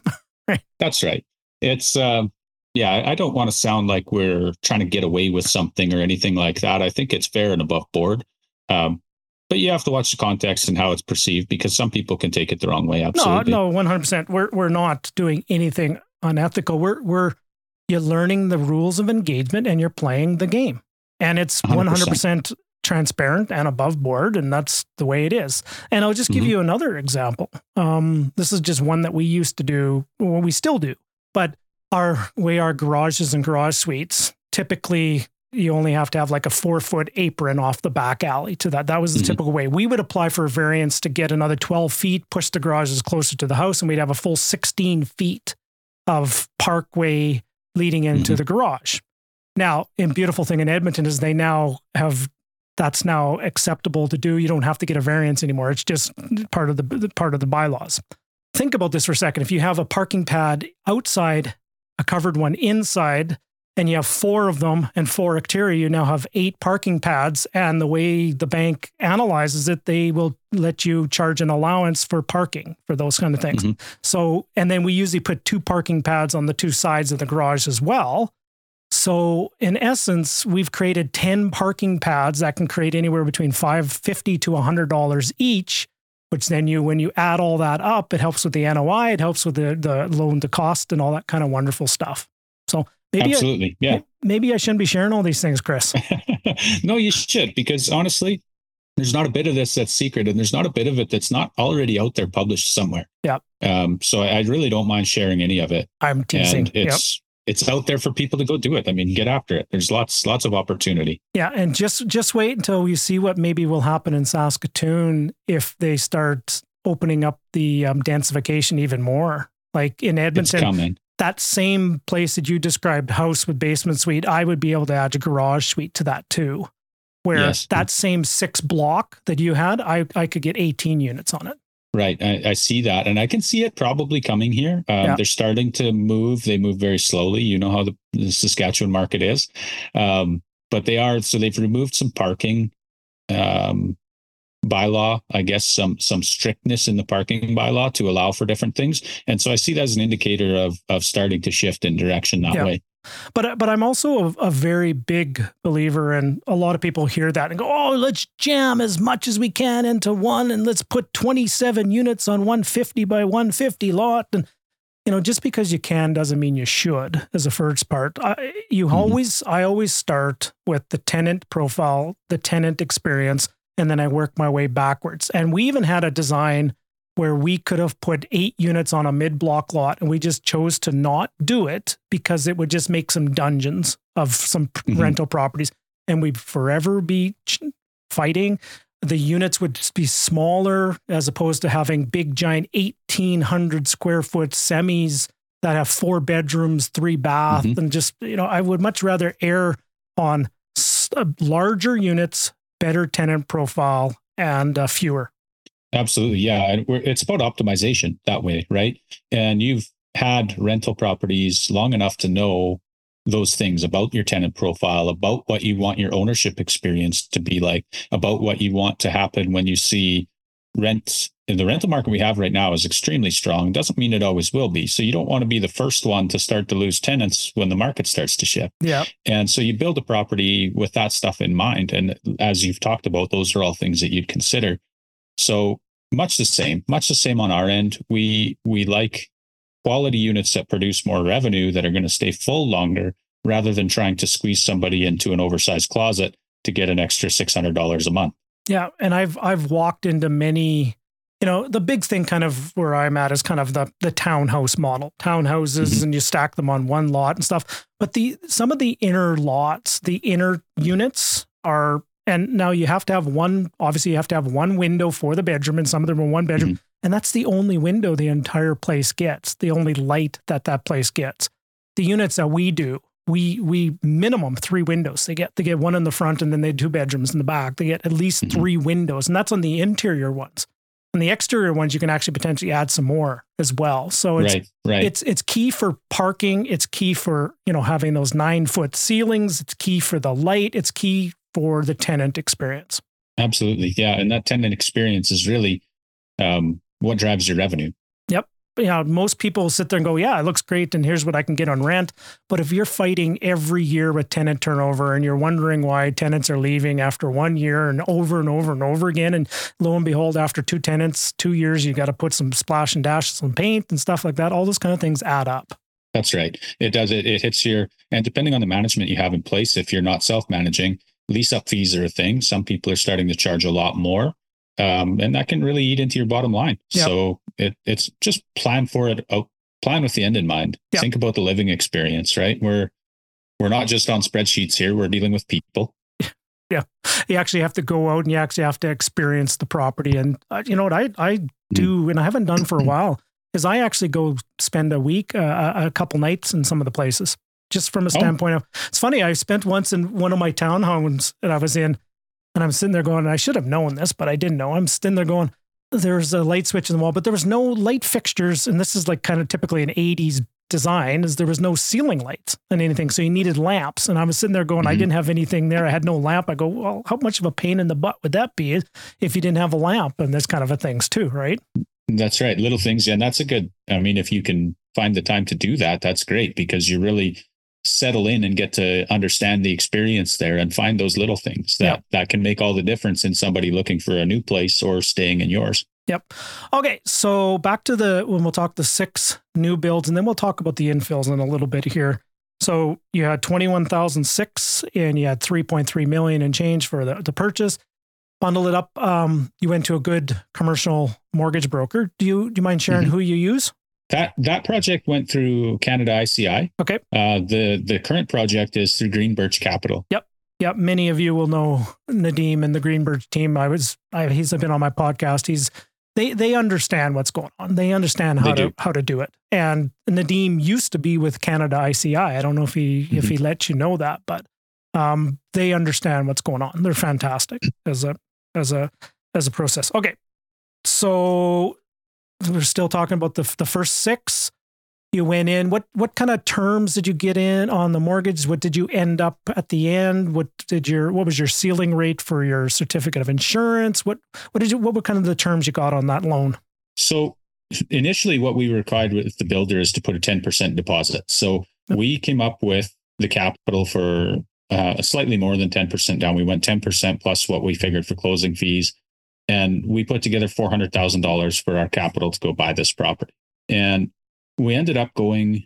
way. That's right. It's um yeah, I- I don't want to sound like we're trying to get away with something or anything like that. I think it's fair and above board. Um, but you have to watch the context and how it's perceived because some people can take it the wrong way. Absolutely. No, no, one hundred percent. We're we're not doing anything unethical. We're we're you're learning the rules of engagement and you're playing the game, and it's 100%. one hundred percent transparent and above board, and that's the way it is. And I'll just give Mhm. you another example. Um, this is just one that we used to do, well, we still do, but our way our garages and garage suites typically you only have to have like a four foot apron off the back alley to that. That was the Mhm. typical way. We would apply for a variance to get another 12 feet, push the garages closer to the house, and we'd have a full 16 feet of parkway leading into Mhm. the garage. Now, in beautiful thing in Edmonton is they now have that's now acceptable to do. You don't have to get a variance anymore. It's just part of the part of the bylaws. think about this for a second. If you have a parking pad outside, a covered one inside, and you have four of them and four exterior, you now have eight parking pads. And the way the bank analyzes it, they will let you charge an allowance for parking for those kind of things. Mm-hmm. So, and then we usually put two parking pads on the two sides of the garage as well. So, in essence, we've created 10 parking pads that can create anywhere between 550 to $100 each which then you when you add all that up, it helps with the NOI, it helps with the the loan to cost and all that kind of wonderful stuff. So maybe absolutely, I, yeah. Maybe I shouldn't be sharing all these things, Chris. no, you should because honestly, there's not a bit of this that's secret, and there's not a bit of it that's not already out there published somewhere. Yeah. Um. So I really don't mind sharing any of it. I'm teasing. And it's yep it's out there for people to go do it. I mean, get after it. There's lots lots of opportunity. Yeah, and just just wait until you see what maybe will happen in Saskatoon if they start opening up the um, densification even more. Like in Edmonton, that same place that you described, house with basement suite, I would be able to add a garage suite to that too. Where yes. that same six block that you had, I I could get 18 units on it. Right. I, I, see that. And I can see it probably coming here. Um, yeah. They're starting to move. They move very slowly. You know how the, the Saskatchewan market is. Um, but they are, so they've removed some parking um, bylaw, I guess, some some strictness in the parking bylaw to allow for different things. And so I see that as an indicator of of starting to shift in direction that yeah. way. But but I'm also a, a, very big believer, and a lot of people hear that and go, "Oh, let's jam as much as we can into one, and let's put 27 units on 150 by 150 lot." And you know, just because you can doesn't mean you should. As a first part, I, you mm-hmm. always I always start with the tenant profile, the tenant experience, and then I work my way backwards. And we even had a design where we could have put eight units on a mid block lot and we just chose to not do it because it would just make some dungeons of some mm-hmm. rental properties and we'd forever be fighting the units would just be smaller as opposed to having big giant 1800 square foot semis that have four bedrooms three bath mm-hmm. and just you know i would much rather err on uh, larger units better tenant profile and uh, fewer Absolutely. Yeah. And it's about optimization that way, right? And you've had rental properties long enough to know those things about your tenant profile, about what you want your ownership experience to be like, about what you want to happen when you see rent the rental market we have right now is extremely strong. Doesn't mean it always will be. So you don't want to be the first one to start to lose tenants when the market starts to shift. Yeah. And so you build a property with that stuff in mind. And as you've talked about, those are all things that you'd consider. So much the same, much the same on our end. We we like quality units that produce more revenue that are going to stay full longer rather than trying to squeeze somebody into an oversized closet to get an extra $600 a month. Yeah, and I've I've walked into many you know the big thing kind of where i'm at is kind of the the townhouse model townhouses mm-hmm. and you stack them on one lot and stuff but the some of the inner lots the inner units are and now you have to have one, obviously, you have to have one window for the bedroom, and some of them are one bedroom. Mm-hmm. And that's the only window the entire place gets, the only light that that place gets. The units that we do, we we minimum three windows. They get they get one in the front and then they have two bedrooms in the back. They get at least mm-hmm. three windows, and that's on the interior ones. On the exterior ones, you can actually potentially add some more as well. So it's right, right. it's it's key for parking. It's key for you know having those nine foot ceilings. It's key for the light. It's key for the tenant experience. Absolutely. Yeah. And that tenant experience is really um, what drives your revenue. Yep. know, most people sit there and go, "Yeah, it looks great, and here's what I can get on rent." But if you're fighting every year with tenant turnover, and you're wondering why tenants are leaving after one year and over and over and over again, and lo and behold, after two tenants, two years, you got to put some splash and dash, some paint and stuff like that. All those kind of things add up. That's right. It does. It, it hits your, and depending on the management you have in place, if you're not self managing, lease up fees are a thing. Some people are starting to charge a lot more. Um, and that can really eat into your bottom line. Yep. So it, it's just plan for it. Oh, plan with the end in mind. Yep. Think about the living experience, right? We're we're not just on spreadsheets here. We're dealing with people. Yeah, you actually have to go out and you actually have to experience the property. And uh, you know what I I hmm. do, and I haven't done for a while, is I actually go spend a week, uh, a couple nights in some of the places just from a oh. standpoint oh. of it's funny. I spent once in one of my townhomes that I was in, and I'm sitting there going, I should have known this, but I didn't know. I'm sitting there going, there's a light switch in the wall, but there was no light fixtures. And this is like kind of typically an 80s design is there was no ceiling lights and anything. So you needed lamps. And I was sitting there going, mm-hmm. I didn't have anything there. I had no lamp. I go, well, how much of a pain in the butt would that be if you didn't have a lamp and this kind of a things too, right? That's right. Little things. And that's a good, I mean, if you can find the time to do that, that's great because you really settle in and get to understand the experience there and find those little things that yep. that can make all the difference in somebody looking for a new place or staying in yours. Yep. Okay, so back to the when we'll talk the six new builds and then we'll talk about the infills in a little bit here. So you had 21,006 and you had 3.3 million in change for the, the purchase. Bundle it up. Um, you went to a good commercial mortgage broker. Do you do you mind sharing mm-hmm. who you use? That that project went through Canada ICI. Okay. Uh, the the current project is through Green Birch Capital. Yep. Yep. Many of you will know Nadim and the Green Birch team. I was I, he's been on my podcast. He's they they understand what's going on. They understand how they to how to do it. And Nadim used to be with Canada ICI. I don't know if he mm-hmm. if he let you know that, but um, they understand what's going on. They're fantastic as a as a as a process. Okay, so we're still talking about the the first six. You went in. What what kind of terms did you get in on the mortgage? What did you end up at the end? What did your what was your ceiling rate for your certificate of insurance? What what did you what were kind of the terms you got on that loan? So initially, what we required with the builder is to put a ten percent deposit. So we came up with the capital for uh, slightly more than ten percent down. We went ten percent plus what we figured for closing fees and we put together $400,000 for our capital to go buy this property. And we ended up going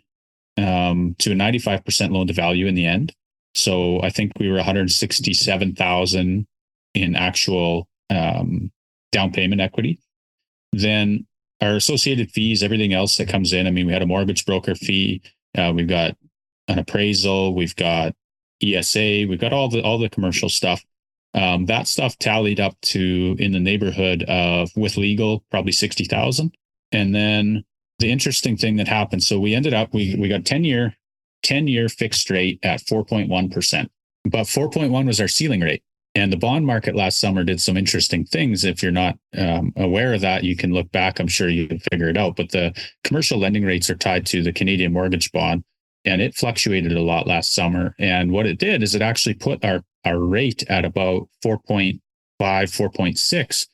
um, to a 95% loan to value in the end. So I think we were 167,000 in actual um, down payment equity. Then our associated fees, everything else that comes in. I mean, we had a mortgage broker fee. Uh, we've got an appraisal. We've got ESA. We've got all the all the commercial stuff. Um, that stuff tallied up to in the neighborhood of with legal probably sixty thousand, and then the interesting thing that happened. So we ended up we we got ten year ten year fixed rate at four point one percent, but four point one was our ceiling rate. And the bond market last summer did some interesting things. If you're not um, aware of that, you can look back. I'm sure you can figure it out. But the commercial lending rates are tied to the Canadian mortgage bond, and it fluctuated a lot last summer. And what it did is it actually put our our rate at about 4.5, 4.6.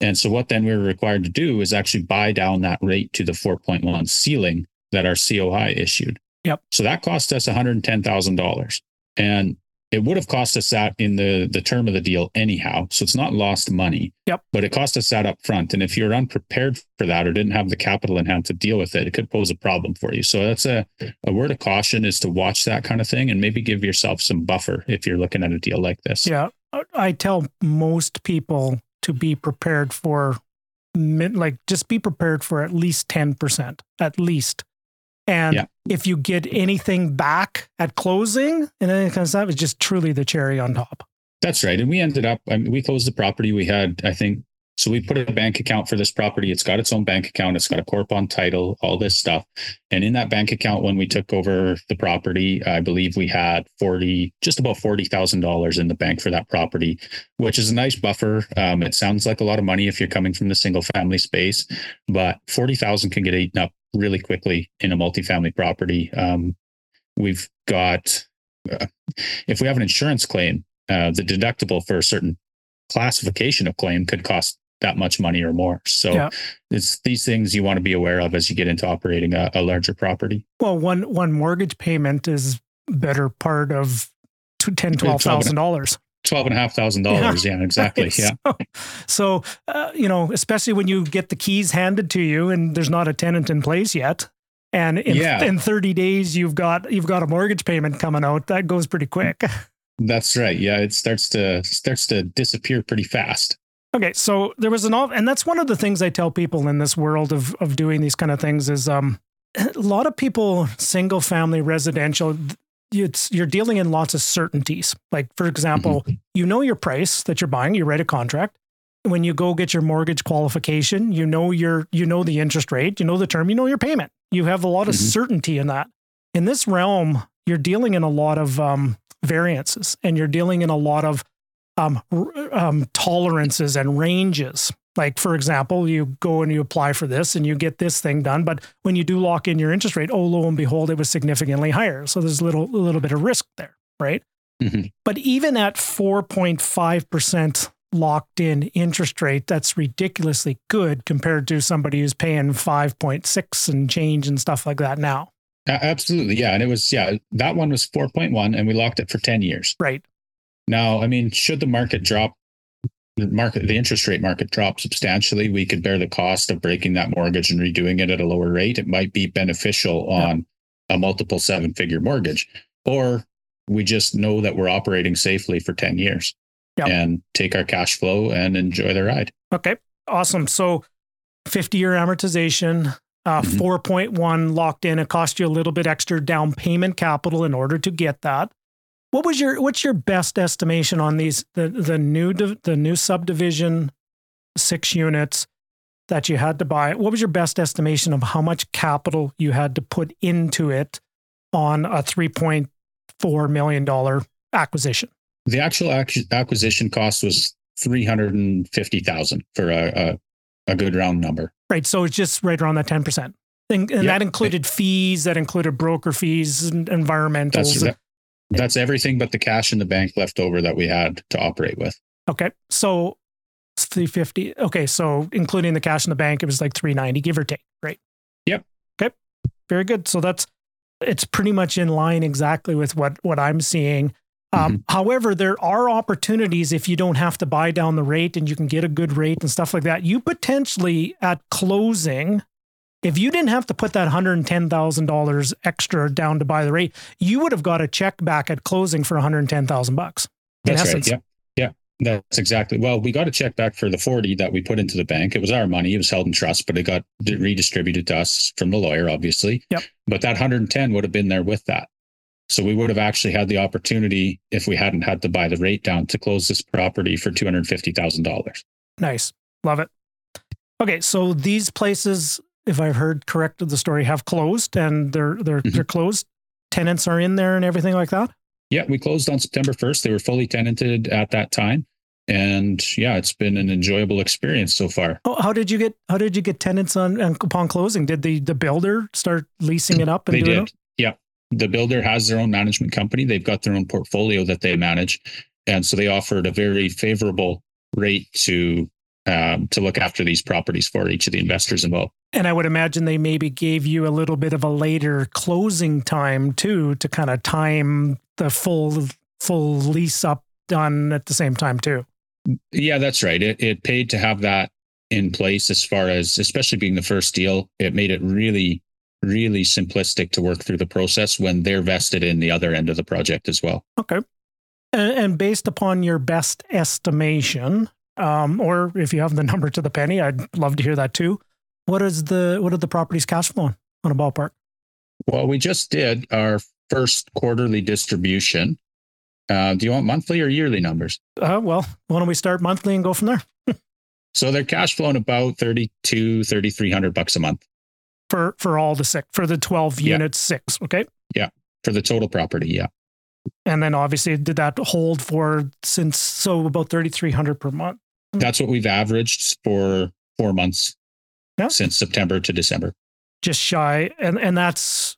And so what then we were required to do is actually buy down that rate to the 4.1 ceiling that our COI issued. Yep. So that cost us $110,000. And it would have cost us that in the the term of the deal anyhow. So it's not lost money. Yep. But it cost us that up front. And if you're unprepared for that or didn't have the capital in hand to deal with it, it could pose a problem for you. So that's a, a word of caution is to watch that kind of thing and maybe give yourself some buffer if you're looking at a deal like this. Yeah. I tell most people to be prepared for like just be prepared for at least 10%, at least and yeah. if you get anything back at closing and then kind of stuff, it's just truly the cherry on top. That's right. And we ended up, I mean, we closed the property. We had, I think, so we put a bank account for this property. It's got its own bank account. It's got a corp on title, all this stuff. And in that bank account, when we took over the property, I believe we had 40, just about $40,000 in the bank for that property, which is a nice buffer. Um, it sounds like a lot of money if you're coming from the single family space, but 40,000 can get eaten up really quickly in a multifamily property. Um, we've got, uh, if we have an insurance claim, uh, the deductible for a certain classification of claim could cost that much money or more. So yeah. it's these things you want to be aware of as you get into operating a, a larger property. Well, one one mortgage payment is better part of ten twelve thousand dollars twelve and a half thousand dollars. Yeah, exactly. Yeah. So, so uh, you know, especially when you get the keys handed to you and there's not a tenant in place yet, and in, yeah. in thirty days you've got you've got a mortgage payment coming out. That goes pretty quick. That's right. Yeah, it starts to starts to disappear pretty fast. Okay, so there was an all, and that's one of the things I tell people in this world of of doing these kind of things is um a lot of people single family residential it's you're dealing in lots of certainties. Like for example, mm-hmm. you know your price that you're buying, you write a contract. When you go get your mortgage qualification, you know your you know the interest rate, you know the term, you know your payment. You have a lot of mm-hmm. certainty in that. In this realm, you're dealing in a lot of um, variances, and you're dealing in a lot of um, um, tolerances and ranges. Like, for example, you go and you apply for this and you get this thing done. But when you do lock in your interest rate, oh, lo and behold, it was significantly higher. So there's a little, a little bit of risk there, right? Mm-hmm. But even at 4.5% locked in interest rate, that's ridiculously good compared to somebody who's paying 5.6 and change and stuff like that now. Absolutely. Yeah. And it was, yeah, that one was 4.1 and we locked it for 10 years. Right. Now, I mean, should the market drop, the market, the interest rate market drop substantially, we could bear the cost of breaking that mortgage and redoing it at a lower rate. It might be beneficial on a multiple seven figure mortgage. Or we just know that we're operating safely for 10 years yep. and take our cash flow and enjoy the ride. Okay. Awesome. So 50 year amortization, uh, mm-hmm. 4.1 locked in. It cost you a little bit extra down payment capital in order to get that. What was your what's your best estimation on these the the new the new subdivision six units that you had to buy? What was your best estimation of how much capital you had to put into it on a 3.4 million dollar acquisition? The actual acquisition cost was 350,000 for a, a a good round number. Right. So it's just right around that 10%. And, and yep. that included fees, that included broker fees and environmentals. That's, that, that's everything but the cash in the bank left over that we had to operate with. Okay. So 350. Okay. So including the cash in the bank, it was like 390, give or take. Right. Yep. Okay. Very good. So that's, it's pretty much in line exactly with what, what I'm seeing. Um, mm-hmm. However, there are opportunities if you don't have to buy down the rate and you can get a good rate and stuff like that. You potentially at closing, if you didn't have to put that $110,000 extra down to buy the rate, you would have got a check back at closing for 110,000 bucks. That's essence. right. Yeah. Yeah. That's exactly. Well, we got a check back for the 40 that we put into the bank. It was our money. It was held in trust, but it got redistributed to us from the lawyer, obviously. Yep. But that 110 would have been there with that. So we would have actually had the opportunity if we hadn't had to buy the rate down to close this property for $250,000. Nice. Love it. Okay, so these places, if I've heard correct the story, have closed and they're they're mm-hmm. they're closed. Tenants are in there and everything like that? Yeah, we closed on September 1st. They were fully tenanted at that time. And yeah, it's been an enjoyable experience so far. Oh, how did you get how did you get tenants on upon closing? Did the the builder start leasing it up and they did. It? Yeah, the builder has their own management company. They've got their own portfolio that they manage, and so they offered a very favorable rate to um, to look after these properties for each of the investors involved. And I would imagine they maybe gave you a little bit of a later closing time too, to kind of time the full full lease up done at the same time too. Yeah, that's right. It it paid to have that in place as far as especially being the first deal. It made it really really simplistic to work through the process when they're vested in the other end of the project as well. Okay. And, and based upon your best estimation, um, or if you have the number to the penny, I'd love to hear that too. What is the what are the properties cash flowing on a ballpark? Well, we just did our first quarterly distribution. Uh, do you want monthly or yearly numbers? Uh, well, why don't we start monthly and go from there? so they're cash flowing about 32, 3,300 bucks a month for for all the six for the 12 yeah. units six okay yeah for the total property yeah and then obviously did that hold for since so about 3300 per month that's what we've averaged for four months yeah. since september to december. Just shy and and that's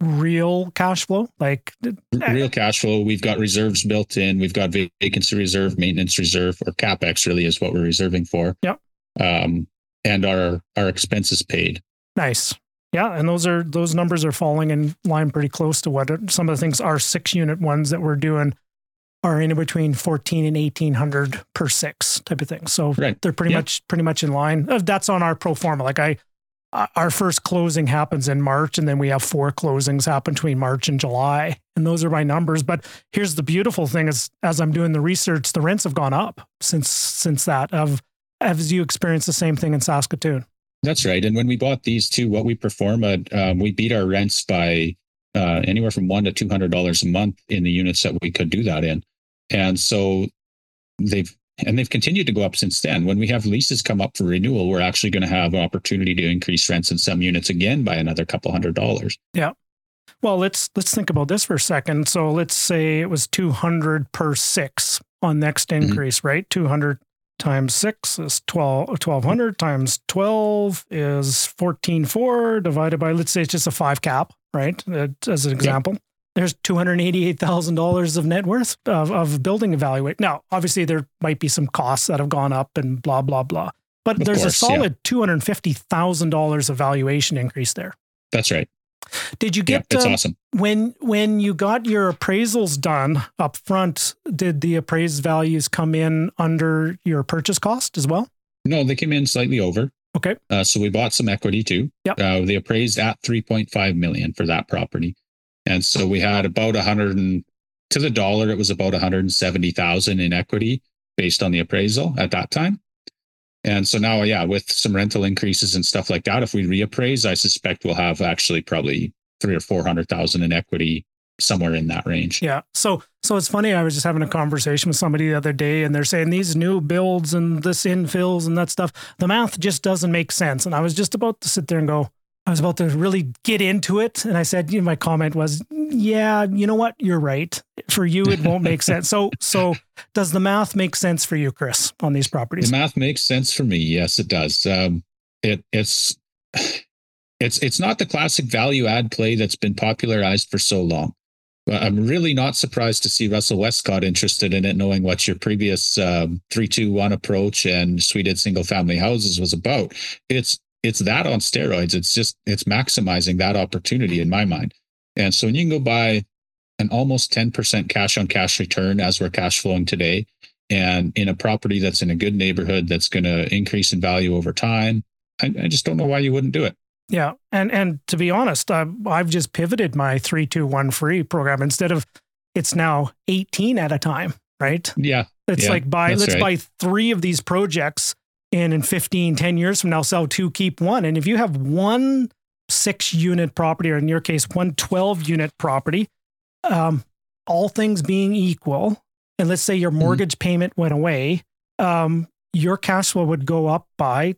real cash flow? Like real cash flow. We've got reserves built in. We've got vacancy reserve maintenance reserve or capex really is what we're reserving for. Yeah um and our our expenses paid. Nice. Yeah, and those are those numbers are falling in line pretty close to what some of the things are six unit ones that we're doing are in between 14 and 1800 per six type of thing. So right. they're pretty much pretty much in line. Uh, that's on our pro forma. Like I our first closing happens in March and then we have four closings happen between March and July. And those are my numbers, but here's the beautiful thing is as I'm doing the research, the rents have gone up since since that of as you experienced the same thing in Saskatoon. That's right. And when we bought these two, what we perform at, um, we beat our rents by uh, anywhere from one to two hundred dollars a month in the units that we could do that in. And so they've and they've continued to go up since then. When we have leases come up for renewal, we're actually going to have an opportunity to increase rents in some units again by another couple hundred dollars. Yeah. Well, let's let's think about this for a second. So let's say it was 200 per 6 on next mm-hmm. increase, mm-hmm. right? 200 times 6 is 12 1200 times 12 is 144 divided by let's say it's just a 5 cap, right? As an example. There's $288,000 of net worth of, of building evaluate. Now, obviously there might be some costs that have gone up and blah blah blah. But Of there's course, a yeah. solid $250,000 of valuation increase there. That's right. Did you get Yeah, it's um, awesome. when when you got your appraisals done up front, did the appraised values come in under your purchase cost as well? No, they came in slightly over. Okay. Uh, so we bought some equity too. Yep. Uh, they appraised at 3.5 million for that property. And so we had about 100 and to the dollar, it was about 170,000 in equity based on the appraisal at that time. And so now, yeah, with some rental increases and stuff like that, if we reappraise, I suspect we'll have actually probably three or 400,000 in equity somewhere in that range. Yeah. So so it's funny. I was just having a conversation with somebody the other day, and they're saying these new builds and this infills and that stuff. The math just doesn't make sense. And I was just about to sit there and go. I was about to really get into it, and I said, you know, my comment was, "Yeah, you know what? You're right. For you, it won't make sense." So so does the math make sense for you, Chris, on these properties? The math makes sense for me. Yes, it does. Um, it it's it's it's not the classic value add play that's been popularized for so long. I'm really not surprised to see Russell Westcott interested in it, knowing what your previous um, three two one approach and suited single family houses was about. It's it's that on steroids. It's just it's maximizing that opportunity in my mind. And so when you can go buy an almost 10% cash on cash return as we're cash flowing today, and in a property that's in a good neighborhood that's going to increase in value over time, I, I just don't know why you wouldn't do it. Yeah, and and to be honest, I, I've just pivoted my three two one free program instead of it's now eighteen at a time, right? Yeah, It's Yeah, like buy let's right. buy three of these projects and in 15, 10 years from now, sell two, keep one. And if you have one six unit property, or in your case, one 12 unit property, um, all things being equal, and let's say your Mm-hmm. mortgage payment went away, um, your cash flow would go up by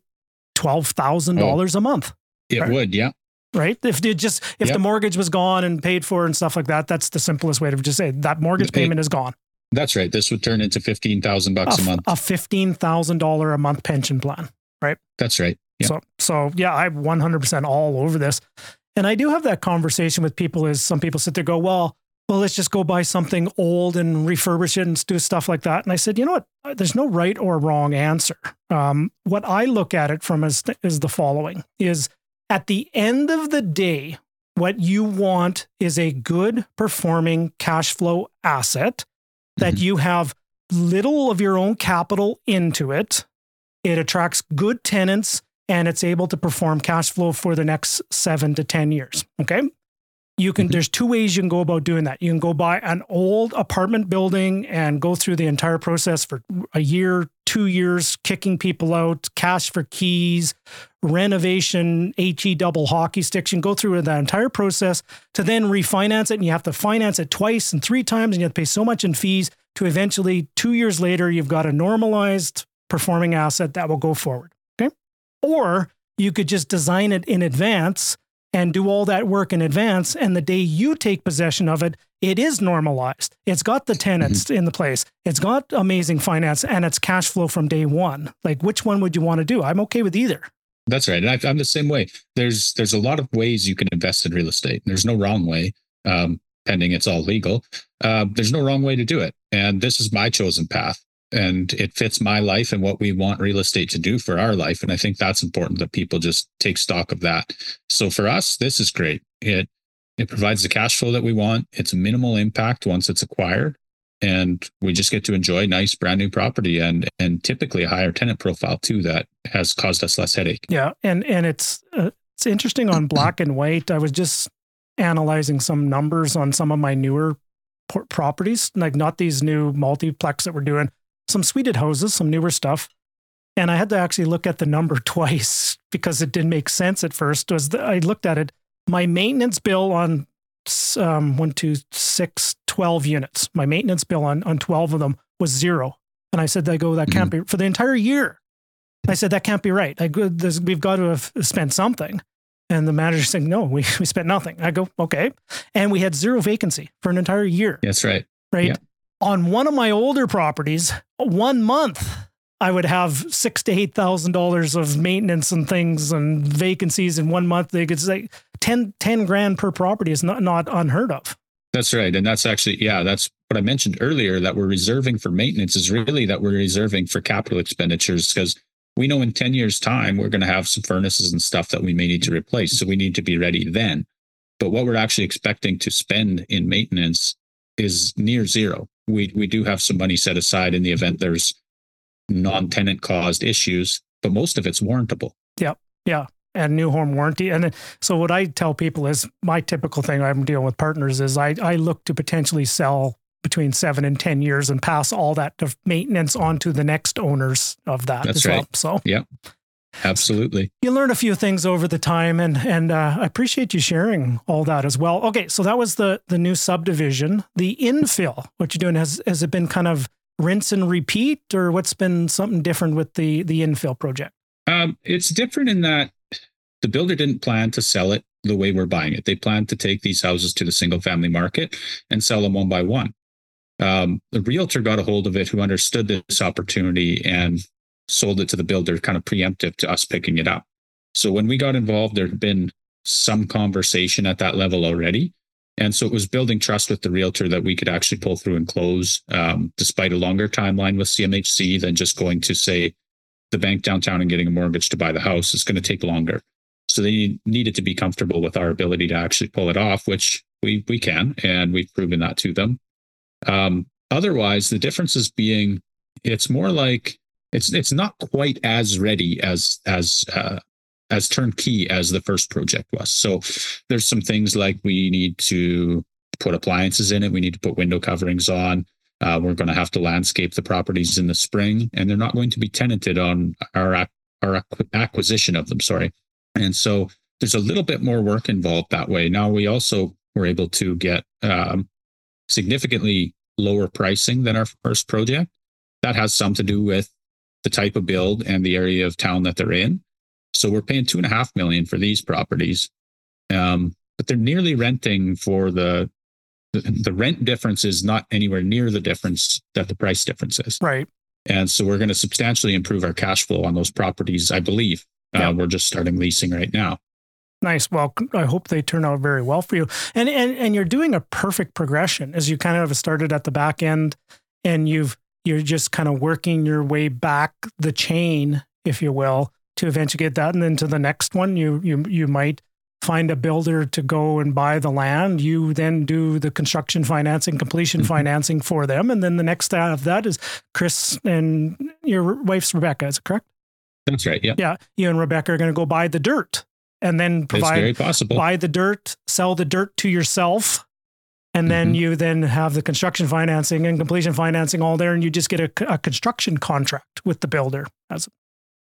$12,000 a month it Right. would. Yeah, right? If it just if Yep. the mortgage was gone and paid for and stuff like that, that's the simplest way to just say that mortgage It- payment is gone. That's right. This would turn into fifteen thousand bucks a month. a fifteen thousand dollar a month pension plan. Right? That's right. Yeah. So so yeah, I'm one hundred percent all over this, and I do have that conversation with people. Is some people sit there go, well, well, let's just go buy something old and refurbish it and do stuff like that. And I said, you know what? There's no right or wrong answer. Um, what I look at it from is is the following: is at the end of the day, what you want is a good performing cash flow asset that Mhm. you have little of your own capital into it. It attracts good tenants and it's able to perform cash flow for the next seven to 10 years. Okay. You can, Mhm. there's two ways you can go about doing that. You can go buy an old apartment building and go through the entire process for a year, two years, kicking people out, cash for keys, renovation, HE double hockey sticks. You can go through that entire process to then refinance it. And you have to finance it twice and three times, and you have to pay so much in fees to eventually, two years later, you've got a normalized performing asset that will go forward. Okay. Or you could just design it in advance and do all that work in advance. And the day you take possession of it, it is normalized. It's got the mm-hmm. tenants in the place. It's got amazing finance and it's cash flow from day one. Like, which one would you want to do? I'm okay with either. That's right. And I, I'm the same way. There's there's a lot of ways you can invest in real estate. There's no wrong way, um, pending it's all legal. Uh, there's no wrong way to do it. And this is my chosen path. And it fits my life and what we want real estate to do for our life. And I think that's important that people just take stock of that. So for us, this is great. It it provides the cash flow that we want. It's minimal impact once it's acquired. And we just get to enjoy nice brand new property and and typically a higher tenant profile too that has caused us less headache. Yeah, and and it's uh, it's interesting on black and white. I was just analyzing some numbers on some of my newer por- properties, like not these new multiplex that we're doing, some suited houses, some newer stuff. And I had to actually look at the number twice because it didn't make sense at first. Was the, I looked at it, my maintenance bill on um, one, two, six, 12 units. My maintenance bill on on 12 of them was zero. And I said, I go, that can't mm-hmm. be for the entire year. I said, that can't be right. I go, this, we've got to have spent something. And the manager said, no, we, we spent nothing. I go, okay. And we had zero vacancy for an entire year, That's right. right? Yeah. On one of my older properties, one month I would have six to eight thousand dollars of maintenance and things and vacancies in one month. They could say 10, 10 grand per property is not not unheard of. That's right. And that's actually, yeah, that's what I mentioned earlier that we're reserving for maintenance is really that we're reserving for capital expenditures because we know in 10 years' time, we're going to have some furnaces and stuff that we may need to replace. So we need to be ready then. But what we're actually expecting to spend in maintenance is near zero. We, we do have some money set aside in the event there's non tenant caused issues, but most of it's warrantable. Yep. Yeah and new home warranty. And so what I tell people is my typical thing I'm dealing with partners is I, I look to potentially sell between seven and 10 years and pass all that maintenance on to the next owners of that That's as right. well. So yeah, absolutely. You learn a few things over the time and, and uh, I appreciate you sharing all that as well. Okay. So that was the, the new subdivision, the infill, what you're doing has, has it been kind of rinse and repeat or what's been something different with the, the infill project? Um, it's different in that the builder didn't plan to sell it the way we're buying it. They planned to take these houses to the single family market and sell them one by one. Um, the realtor got a hold of it who understood this opportunity and sold it to the builder, kind of preemptive to us picking it up. So when we got involved, there had been some conversation at that level already. And so it was building trust with the realtor that we could actually pull through and close, um, despite a longer timeline with CMHC than just going to say the bank downtown and getting a mortgage to buy the house. It's going to take longer. So they needed to be comfortable with our ability to actually pull it off, which we we can, and we've proven that to them. Um, otherwise, the difference is being it's more like it's it's not quite as ready as as uh, as turnkey as the first project was. So there's some things like we need to put appliances in it. We need to put window coverings on. Uh, we're going to have to landscape the properties in the spring, and they're not going to be tenanted on our our acquisition of them. Sorry. And so there's a little bit more work involved that way. Now we also were able to get um, significantly lower pricing than our first project. That has some to do with the type of build and the area of town that they're in. So we're paying two and a half million for these properties, um, but they're nearly renting for the, the the rent difference is not anywhere near the difference that the price difference is. Right. And so we're going to substantially improve our cash flow on those properties, I believe, uh, we're just starting leasing right now. Nice. Well, I hope they turn out very well for you. And and and you're doing a perfect progression as you kind of started at the back end, and you've you're just kind of working your way back the chain, if you will, to eventually get that, and then to the next one, you you you might find a builder to go and buy the land. You then do the construction financing, completion mm-hmm. financing for them, and then the next step of that is Chris and your wife's Rebecca. Is it correct? That's right. Yeah. Yeah. You and Rebecca are going to go buy the dirt and then provide very possible. buy the dirt, sell the dirt to yourself. And then mm-hmm. you then have the construction financing and completion financing all there, and you just get a, a construction contract with the builder. As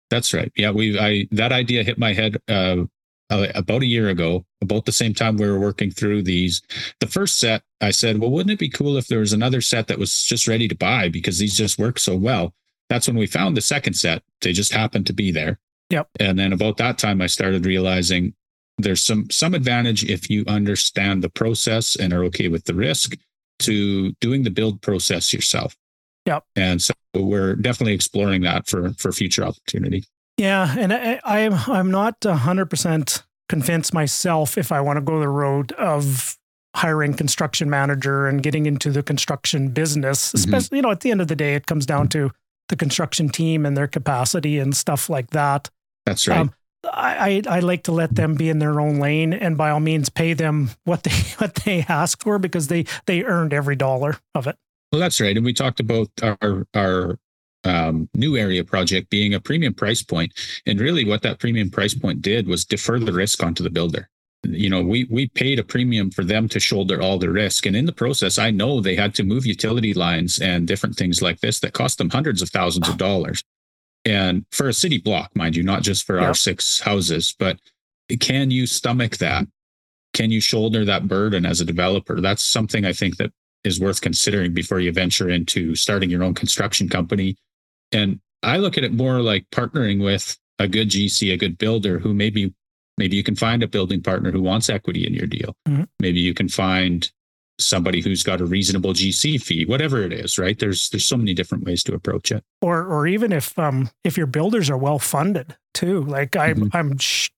that's right. Yeah, we I that idea hit my head uh, uh, about a year ago, about the same time we were working through these. The first set, I said, well, wouldn't it be cool if there was another set that was just ready to buy because these just work so well? That's when we found the second set. They just happened to be there. Yep. And then about that time, I started realizing there's some some advantage if you understand the process and are okay with the risk to doing the build process yourself. Yep. And so we're definitely exploring that for for future opportunity. Yeah, and I, I'm I'm not hundred percent convinced myself if I want to go the road of hiring construction manager and getting into the construction business. Mm-hmm. Especially, mm-hmm. you know, at the end of the day, it comes down to the construction team and their capacity and stuff like that. That's right. Um, I, I, I like to let them be in their own lane and by all means pay them what they what they ask for because they they earned every dollar of it. Well, that's right. And we talked about our our um, new area project being a premium price point, and really what that premium price point did was defer the risk onto the builder you know we we paid a premium for them to shoulder all the risk. And in the process i know they had to move utility lines and different things like this that cost them hundreds of thousands of dollars. And for a city block mind you not just for yep. our six houses but can you stomach that? Can you shoulder that burden as a developer? That's something i think that is worth considering before you venture into starting your own construction company. And i look at it more like partnering with a good gc a good builder who maybe Maybe you can find a building partner who wants equity in your deal. Mm-hmm. Maybe you can find somebody who's got a reasonable GC fee, whatever it is, right? There's there's so many different ways to approach it. Or or even if um if your builders are well funded too. Like I'm mm-hmm. I'm sh-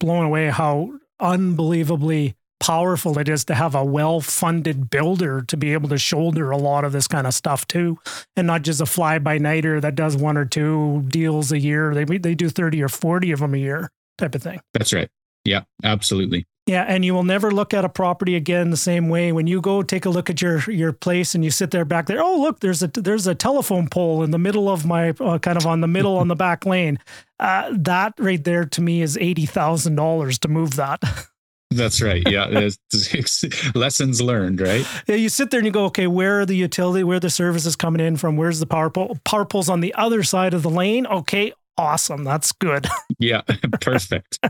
blown away how unbelievably powerful it is to have a well-funded builder to be able to shoulder a lot of this kind of stuff too, and not just a fly-by-nighter that does one or two deals a year. They they do thirty or forty of them a year, type of thing. That's right. Yeah, absolutely. Yeah, and you will never look at a property again the same way. When you go take a look at your your place and you sit there back there, oh look, there's a there's a telephone pole in the middle of my uh, kind of on the middle on the back lane. Uh, that right there to me is eighty thousand dollars to move that. That's right. Yeah, lessons learned, right? Yeah, you sit there and you go, okay, where are the utility? Where are the services coming in from? Where's the power pole? Power pole's on the other side of the lane. Okay, awesome. That's good. Yeah, perfect.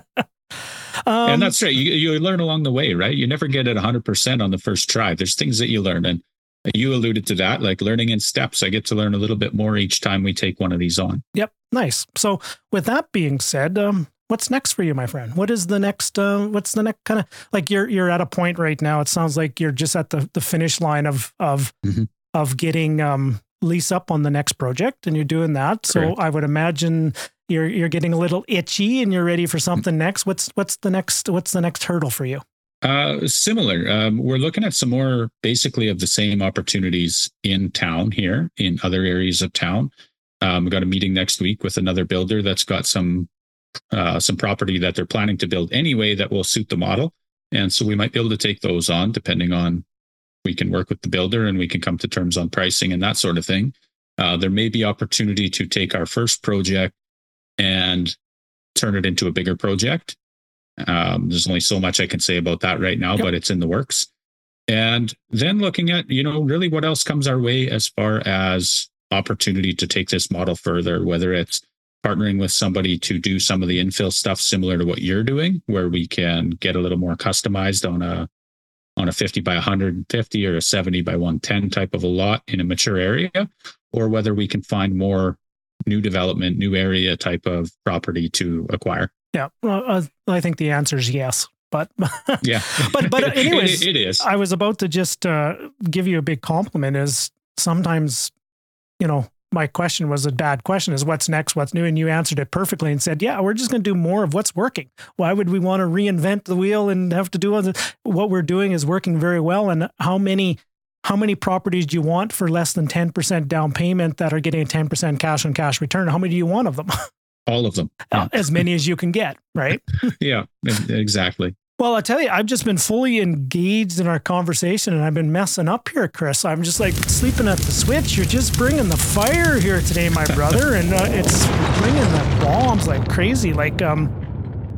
Um, and that's right. You, you learn along the way, right? You never get it 100% on the first try. There's things that you learn. And you alluded to that, like learning in steps. I get to learn a little bit more each time we take one of these on. Yep. Nice. So, with that being said, um, what's next for you, my friend? What is the next? Uh, what's the next kind of like you're you're at a point right now? It sounds like you're just at the the finish line of of mm-hmm. of getting um, lease up on the next project, and you're doing that. So Correct. I would imagine you're you're getting a little itchy and you're ready for something next. What's what's the next what's the next hurdle for you? Uh, similar. Um, we're looking at some more basically of the same opportunities in town here in other areas of town. Um, we got a meeting next week with another builder that's got some uh, some property that they're planning to build anyway that will suit the model, and so we might be able to take those on depending on we can work with the builder and we can come to terms on pricing and that sort of thing. Uh, there may be opportunity to take our first project and turn it into a bigger project. Um, there's only so much I can say about that right now, yep. but it's in the works. And then looking at, you know, really what else comes our way as far as opportunity to take this model further, whether it's partnering with somebody to do some of the infill stuff similar to what you're doing, where we can get a little more customized on a on a 50 by 150 or a 70 by 110 type of a lot in a mature area, or whether we can find more new development, new area type of property to acquire? Yeah, well, uh, I think the answer is yes. But yeah, but but anyways, it, it is. I was about to just uh, give you a big compliment. Is sometimes, you know, my question was a bad question is what's next what's new and you answered it perfectly and said yeah we're just going to do more of what's working why would we want to reinvent the wheel and have to do other what we're doing is working very well and how many how many properties do you want for less than 10% down payment that are getting a 10% cash on cash return? How many do you want of them? All of them. Yeah. As many as you can get, right? yeah, exactly. Well, I tell you, I've just been fully engaged in our conversation and I've been messing up here, Chris. I'm just like sleeping at the switch. You're just bringing the fire here today, my brother. and uh, it's bringing the bombs like crazy. Like, um,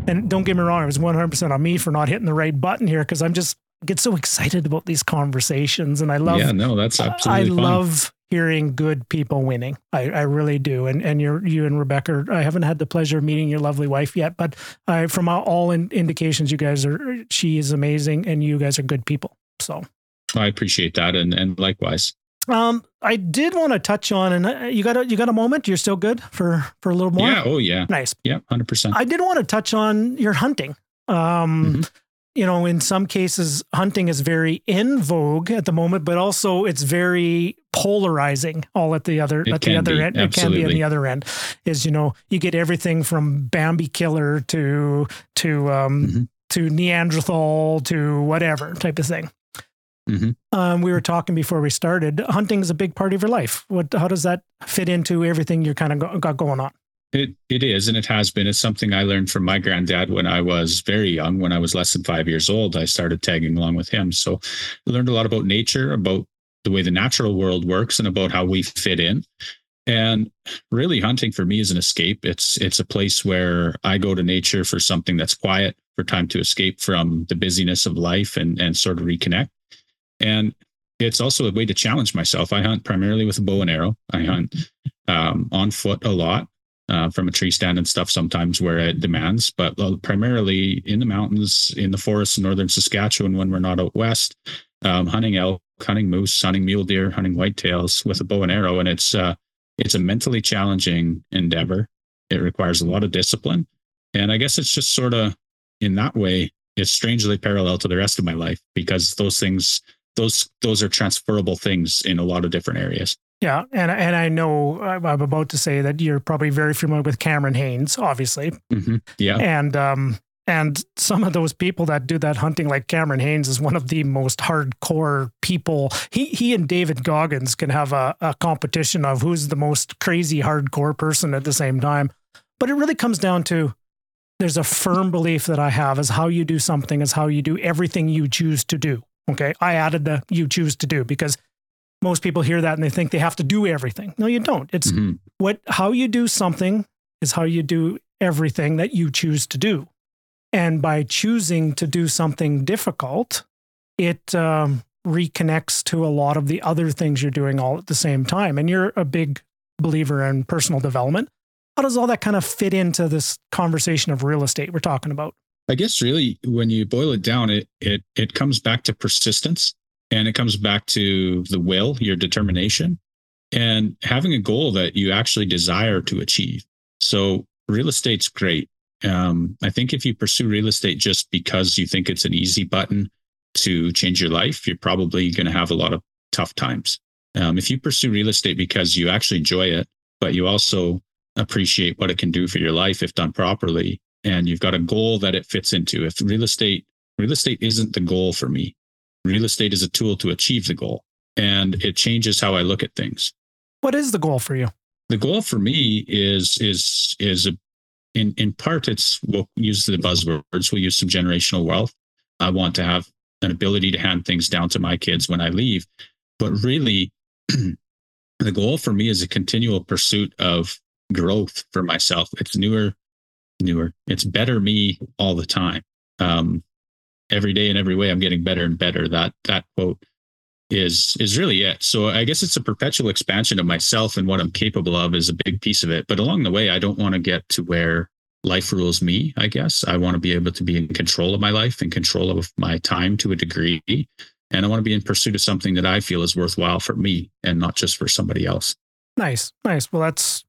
and don't get me wrong, it was 100% on me for not hitting the right button here because I'm just get so excited about these conversations and I love Yeah, no, that's absolutely I fun. love hearing good people winning. I, I really do. And and you're you and Rebecca, I haven't had the pleasure of meeting your lovely wife yet, but I, from all in, indications, you guys are she is amazing, and you guys are good people. So I appreciate that, and and likewise. Um, I did want to touch on, and uh, you got a you got a moment. You're still good for for a little more. Yeah. Oh yeah. Nice. Yeah. Hundred percent. I did want to touch on your hunting. Um, mm-hmm you know, in some cases, hunting is very in vogue at the moment, but also it's very polarizing all at the other it at the other be, end. Absolutely. It can be on the other end. Is you know, you get everything from Bambi killer to to um mm-hmm. to Neanderthal to whatever type of thing. Mm-hmm. Um, we were talking before we started. Hunting is a big part of your life. What? How does that fit into everything you're kind of go, got going on? It it is, and it has been. It's something I learned from my granddad when I was very young. When I was less than five years old, I started tagging along with him. So I learned a lot about nature, about the way the natural world works, and about how we fit in. And really, hunting for me is an escape. It's it's a place where I go to nature for something that's quiet, for time to escape from the busyness of life and and sort of reconnect. And it's also a way to challenge myself. I hunt primarily with a bow and arrow. I hunt um, on foot a lot uh, from a tree stand and stuff sometimes where it demands, but uh, primarily in the mountains, in the forests in northern Saskatchewan when we're not out west, um, hunting elk, hunting moose, hunting mule deer, hunting whitetails with a bow and arrow, and it's uh, it's a mentally challenging endeavor. It requires a lot of discipline, and I guess it's just sort of in that way, it's strangely parallel to the rest of my life because those things those those are transferable things in a lot of different areas. Yeah, and and I know I'm about to say that you're probably very familiar with Cameron Hanes, obviously. Mm-hmm. Yeah, and um, and some of those people that do that hunting, like Cameron Hanes, is one of the most hardcore people. He he and David Goggins can have a, a competition of who's the most crazy hardcore person at the same time. But it really comes down to there's a firm belief that I have is how you do something is how you do everything you choose to do. Okay. I added the you choose to do because most people hear that and they think they have to do everything. No, you don't. It's mm-hmm. what how you do something is how you do everything that you choose to do. And by choosing to do something difficult, it um, reconnects to a lot of the other things you're doing all at the same time. And you're a big believer in personal development. How does all that kind of fit into this conversation of real estate we're talking about? I guess really when you boil it down, it it it comes back to persistence and it comes back to the will, your determination, and having a goal that you actually desire to achieve. So real estate's great. Um, I think if you pursue real estate just because you think it's an easy button to change your life, you're probably going to have a lot of tough times. Um, if you pursue real estate because you actually enjoy it, but you also appreciate what it can do for your life if done properly, and you've got a goal that it fits into. If real estate, real estate isn't the goal for me. Real estate is a tool to achieve the goal and it changes how I look at things. What is the goal for you? The goal for me is is is a in in part it's we'll use the buzzwords, we'll use some generational wealth. I want to have an ability to hand things down to my kids when I leave. But really the goal for me is a continual pursuit of growth for myself. It's newer newer. It's better me all the time. Um, every day in every way, I'm getting better and better. That that quote is is really it. So I guess it's a perpetual expansion of myself and what I'm capable of is a big piece of it. But along the way, I don't want to get to where life rules me. I guess I want to be able to be in control of my life, and control of my time to a degree, and I want to be in pursuit of something that I feel is worthwhile for me and not just for somebody else. Nice, nice. Well, that's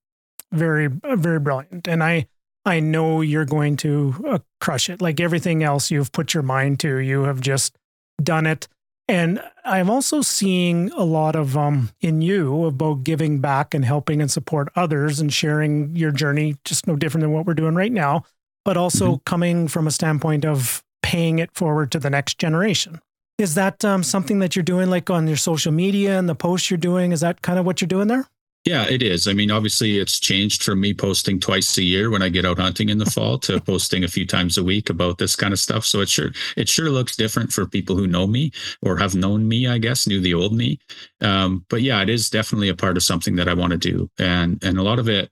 very uh, very brilliant, and I I know you're going to uh, crush it. Like everything else you've put your mind to, you have just done it. And I'm also seeing a lot of um in you about giving back and helping and support others and sharing your journey, just no different than what we're doing right now, but also mm-hmm. coming from a standpoint of paying it forward to the next generation. Is that um, something that you're doing like on your social media and the posts you're doing? Is that kind of what you're doing there? Yeah, it is. I mean, obviously, it's changed from me posting twice a year when I get out hunting in the fall to posting a few times a week about this kind of stuff. So it sure it sure looks different for people who know me or have known me. I guess knew the old me. Um, but yeah, it is definitely a part of something that I want to do, and and a lot of it,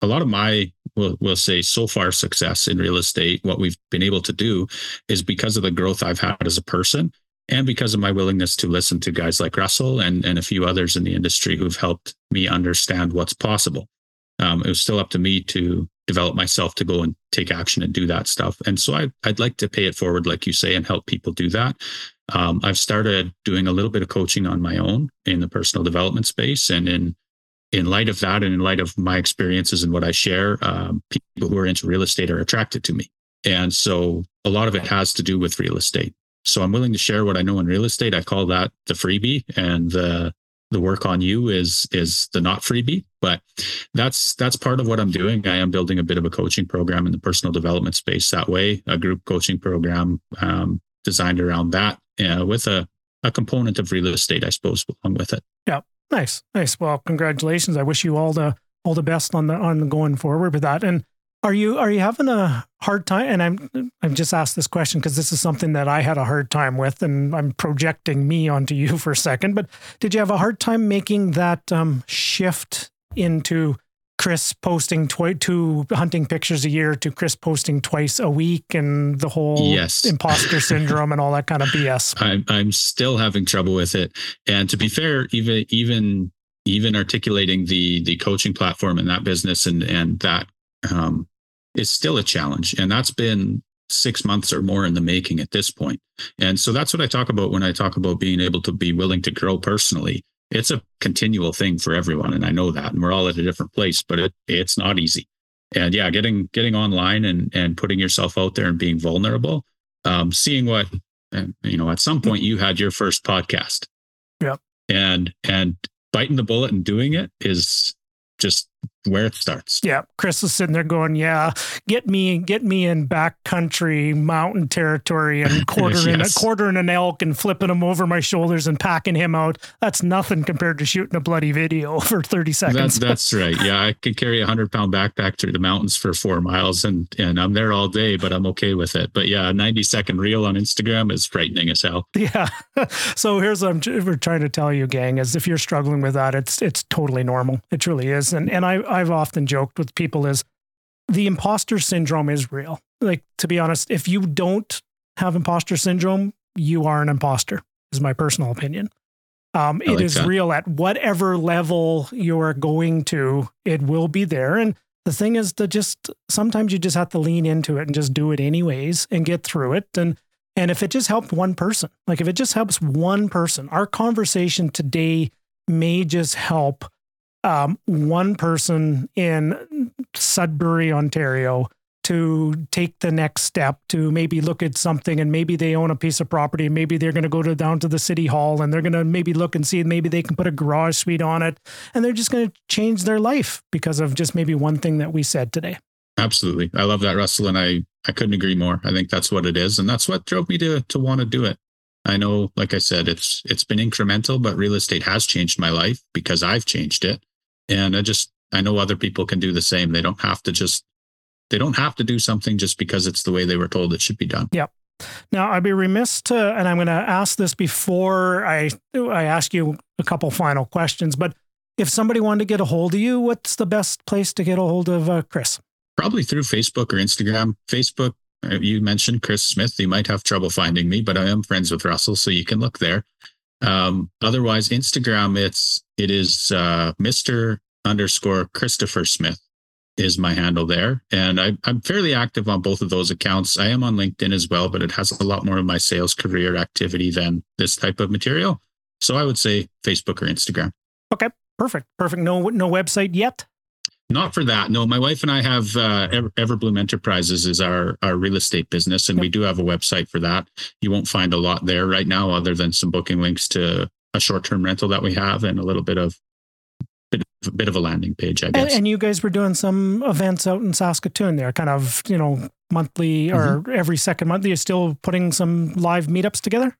a lot of my we'll, we'll say so far success in real estate, what we've been able to do, is because of the growth I've had as a person and because of my willingness to listen to guys like Russell and, and a few others in the industry who've helped me understand what's possible. Um, it was still up to me to develop myself to go and take action and do that stuff. And so I, would like to pay it forward, like you say, and help people do that. Um, I've started doing a little bit of coaching on my own in the personal development space. And in in light of that, and in light of my experiences and what I share, um, people who are into real estate are attracted to me. And so a lot of it has to do with real estate. So I'm willing to share what I know in real estate. I call that the freebie, and the the work on you is is the not freebie. But that's that's part of what I'm doing. I am building a bit of a coaching program in the personal development space that way, a group coaching program um, designed around that, uh, with a a component of real estate, I suppose, along with it. Yeah, nice, nice. Well, congratulations. I wish you all the all the best on the on going forward with that. And are you are you having a hard time? And I'm I've just asked this question because this is something that I had a hard time with, and I'm projecting me onto you for a second. But did you have a hard time making that um, shift into Chris posting twi- two hunting pictures a year to Chris posting twice a week, and the whole yes. imposter syndrome and all that kind of BS? I'm I'm still having trouble with it. And to be fair, even even even articulating the the coaching platform in that business and and that um, is still a challenge. And that's been six months or more in the making at this point. And so that's what I talk about when I talk about being able to be willing to grow personally. It's a continual thing for everyone. And I know that. And we're all at a different place, but it, it's not easy. And yeah, getting getting online and and putting yourself out there and being vulnerable, um, seeing what you know, at some point you had your first podcast. Yeah. And and biting the bullet and doing it is just where it starts. Yeah, Chris is sitting there going, "Yeah, get me, get me in backcountry mountain territory and quartering Yes. a quartering an elk and flipping him over my shoulders and packing him out. That's nothing compared to shooting a bloody video for thirty That's seconds." that's right. Yeah, I could carry a hundred pound backpack through the mountains for four miles, and and I'm there all day, but I'm okay with it. But yeah, a 90 second reel on Instagram is frightening as hell. Yeah. so here's what I'm we're trying to tell you, gang, is if you're struggling with that, it's it's totally normal. It truly is. And and I I've often joked with people is the imposter syndrome is real. Like to be honest, if you don't have imposter syndrome, you are an imposter. Is my personal opinion. Um, it like is that. real at whatever level you're going to. It will be there, and the thing is to just sometimes you just have to lean into it and just do it anyways and get through it. And and if it just helped one person, like if it just helps one person, our conversation today may just help um, one person in Sudbury, Ontario, to take the next step to maybe look at something and maybe they own a piece of property maybe they're going to go to down to the city hall and they're going to maybe look and see maybe they can put a garage suite on it and they're just going to change their life because of just maybe one thing that we said today. Absolutely, I love that, Russell, and I I couldn't agree more. I think that's what it is, and that's what drove me to to want to do it. I know, like I said, it's it's been incremental, but real estate has changed my life because I've changed it, and I just I know other people can do the same. They don't have to just they don't have to do something just because it's the way they were told it should be done. Yep. Now, I'd be remiss to, and I'm going to ask this before I I ask you a couple final questions. But if somebody wanted to get a hold of you, what's the best place to get a hold of uh, Chris? Probably through Facebook or Instagram. Facebook, uh, you mentioned Chris Smith. You might have trouble finding me, but I am friends with Russell, so you can look there. Um, otherwise, Instagram, it's it is uh, Mr. underscore Christopher Smith is my handle there, and I, I'm fairly active on both of those accounts. I am on LinkedIn as well, but it has a lot more of my sales career activity than this type of material. So I would say Facebook or Instagram. Okay, perfect, perfect. No, no website yet. Not for that. No, my wife and I have uh, Ever- Everbloom Enterprises is our our real estate business, and we do have a website for that. You won't find a lot there right now, other than some booking links to a short term rental that we have, and a little bit of bit, a bit of a landing page, I guess. and you guys were doing some events out in Saskatoon there, kind of, you know, monthly or every second month. You're still putting some live meetups together?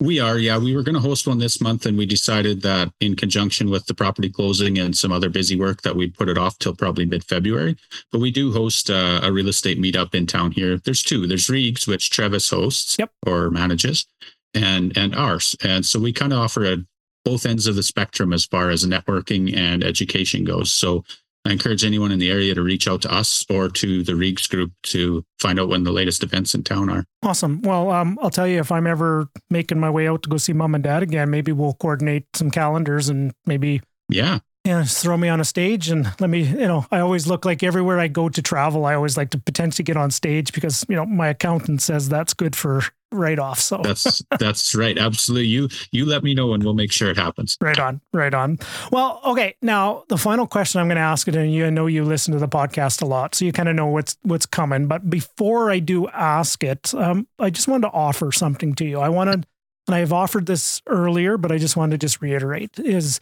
We are, yeah. We were going to host one this month, and we decided that in conjunction with the property closing and some other busy work, that we'd put it off till probably mid February. But we do host uh, a real estate meetup in town here. There's two. There's Reegs, which Travis hosts Yep. or manages, and and ours. And so we kind of offer at both ends of the spectrum as far as networking and education goes. So I encourage anyone in the area to reach out to us or to the Reegs group to find out when the latest events in town are. Awesome. Well, um, I'll tell you if I'm ever making my way out to go see mom and dad again, maybe we'll coordinate some calendars and maybe Yeah, yeah, throw me on a stage and let me, you know, I always look like everywhere I go to travel, I always like to potentially get on stage because, you know, my accountant says that's good for write off. So that's that's right. Absolutely. You you let me know and we'll make sure it happens. right on, right on. Well, okay. Now the final question I'm going to ask it, and you I know you listen to the podcast a lot, so you kind of know what's what's coming. But before I do ask it, um, I just wanted to offer something to you. I wanted, and I've offered this earlier, but I just wanted to just reiterate: is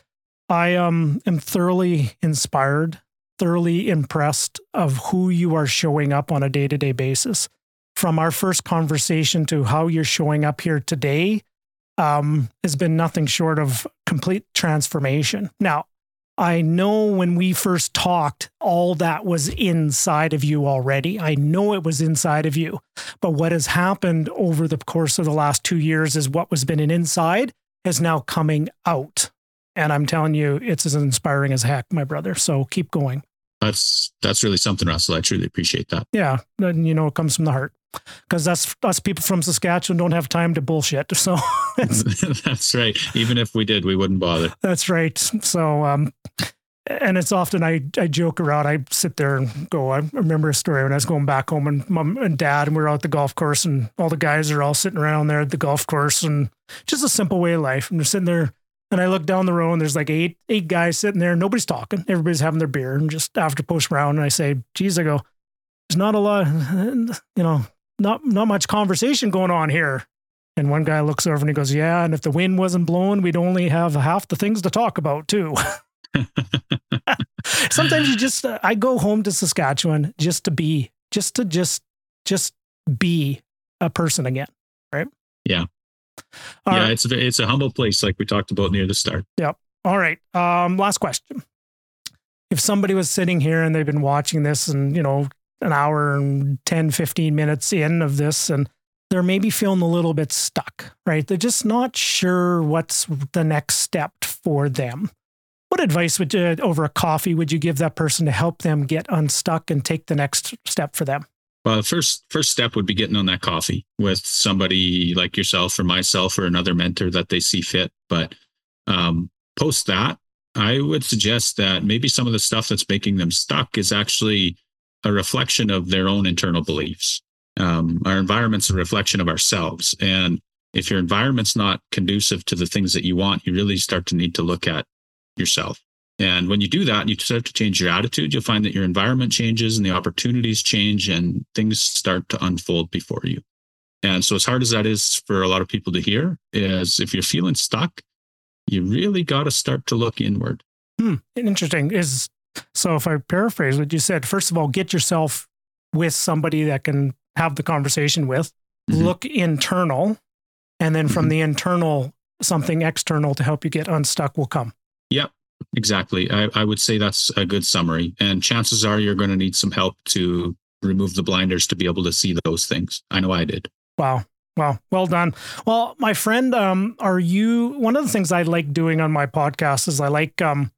I um am thoroughly inspired, thoroughly impressed of who you are showing up on a day to day basis. From our first conversation to how you're showing up here today, um, has been nothing short of complete transformation. Now, I know when we first talked, all that was inside of you already. I know it was inside of you. But what has happened over the course of the last two years is what was been an inside is now coming out. And I'm telling you, it's as inspiring as heck, my brother. So keep going. That's that's really something, Russell. I truly appreciate that. Yeah. And you know it comes from the heart. Because that's us people from Saskatchewan don't have time to bullshit. So that's right. Even if we did, we wouldn't bother. That's right. So, um, and it's often I, I joke around. I sit there and go, I remember a story when I was going back home and mom and dad, and we were out at the golf course, and all the guys are all sitting around there at the golf course, and just a simple way of life. And they're sitting there, and I look down the road, and there's like eight eight guys sitting there, nobody's talking. Everybody's having their beer, and just after post round, and I say, geez, I go, there's not a lot, you know, not not much conversation going on here. And one guy looks over and he goes, Yeah. And if the wind wasn't blowing, we'd only have half the things to talk about, too. Sometimes you just, uh, I go home to Saskatchewan just to be, just to just, just be a person again. Right. Yeah. All yeah. Right. It's a, it's a humble place, like we talked about near the start. Yep. All right. Um, last question. If somebody was sitting here and they've been watching this and, you know, an hour and 10, 15 minutes in of this and they're maybe feeling a little bit stuck, right? They're just not sure what's the next step for them. What advice would you, over a coffee, would you give that person to help them get unstuck and take the next step for them? Well, first first step would be getting on that coffee with somebody like yourself or myself or another mentor that they see fit. But um, post that, I would suggest that maybe some of the stuff that's making them stuck is actually a reflection of their own internal beliefs. Um, our environment's a reflection of ourselves. And if your environment's not conducive to the things that you want, you really start to need to look at yourself. And when you do that, you start to change your attitude, you'll find that your environment changes and the opportunities change and things start to unfold before you. And so, as hard as that is for a lot of people to hear, is if you're feeling stuck, you really got to start to look inward. Hmm. Interesting. Is so if I paraphrase what you said, first of all, get yourself with somebody that can have the conversation with, mm-hmm. look internal, and then from mm-hmm. the internal, something external to help you get unstuck will come. Yep, exactly. I, I would say that's a good summary. And chances are you're going to need some help to remove the blinders to be able to see those things. I know I did. Wow. Wow. Well done. Well, my friend, um, are you one of the things I like doing on my podcast is I like um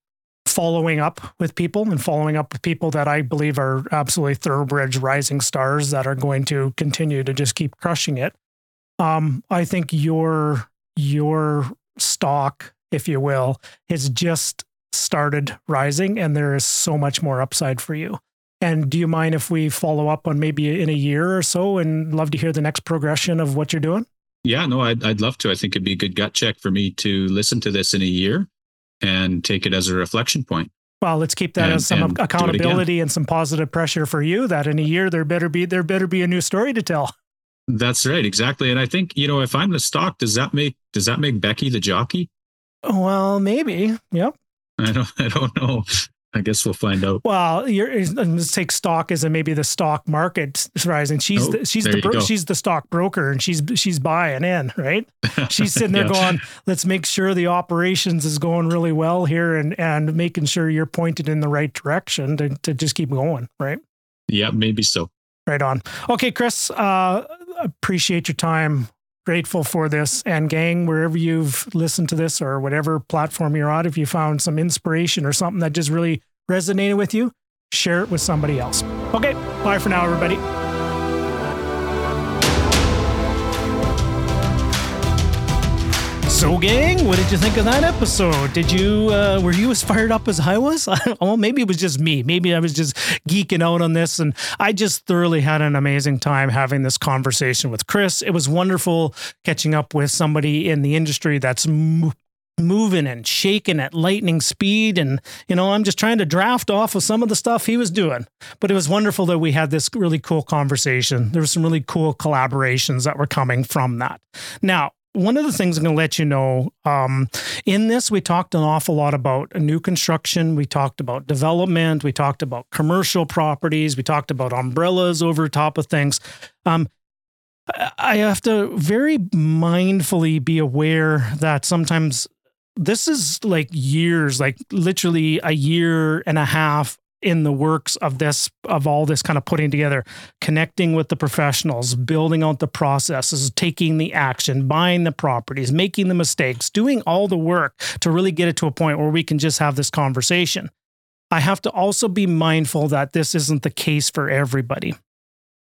following up with people and following up with people that I believe are absolutely thoroughbred rising stars that are going to continue to just keep crushing it. Um, I think your your stock, if you will, has just started rising, and there is so much more upside for you. And do you mind if we follow up on maybe in a year or so, and love to hear the next progression of what you're doing? Yeah, no, I'd, I'd love to. I think it'd be a good gut check for me to listen to this in a year and take it as a reflection point. Well, let's keep that and, as some accountability and some positive pressure for you that in a year there better be there better be a new story to tell. That's right, exactly. And I think, you know, if I'm the stock, does that make does that make Becky the jockey? Well, maybe. Yep. I don't I don't know. I guess we'll find out. Well, you're, let's take stock as a maybe the stock market rising. She's oh, the, she's the bro- she's the stock broker and she's she's buying in, right? She's sitting there yeah. going, "Let's make sure the operations is going really well here and and making sure you're pointed in the right direction to to just keep going, right?" Yeah, maybe so. Right on. Okay, Chris, uh, appreciate your time. Grateful for this. And gang, wherever you've listened to this or whatever platform you're on, if you found some inspiration or something that just really resonated with you, share it with somebody else. Okay, bye for now, everybody. So, gang, what did you think of that episode? Did you uh, were you as fired up as I was? well, maybe it was just me. Maybe I was just geeking out on this, and I just thoroughly had an amazing time having this conversation with Chris. It was wonderful catching up with somebody in the industry that's moving and shaking at lightning speed. And, you know, I'm just trying to draft off of some of the stuff he was doing. But it was wonderful that we had this really cool conversation. There were some really cool collaborations that were coming from that. Now, one of the things I'm going to let you know um, in this, we talked an awful lot about new construction. We talked about development. We talked about commercial properties. We talked about umbrellas over top of things. Um, I have to very mindfully be aware that sometimes this is like years, like literally a year and a half in the works of this of all this kind of putting together connecting with the professionals building out the processes taking the action buying the properties making the mistakes doing all the work to really get it to a point where we can just have this conversation i have to also be mindful that this isn't the case for everybody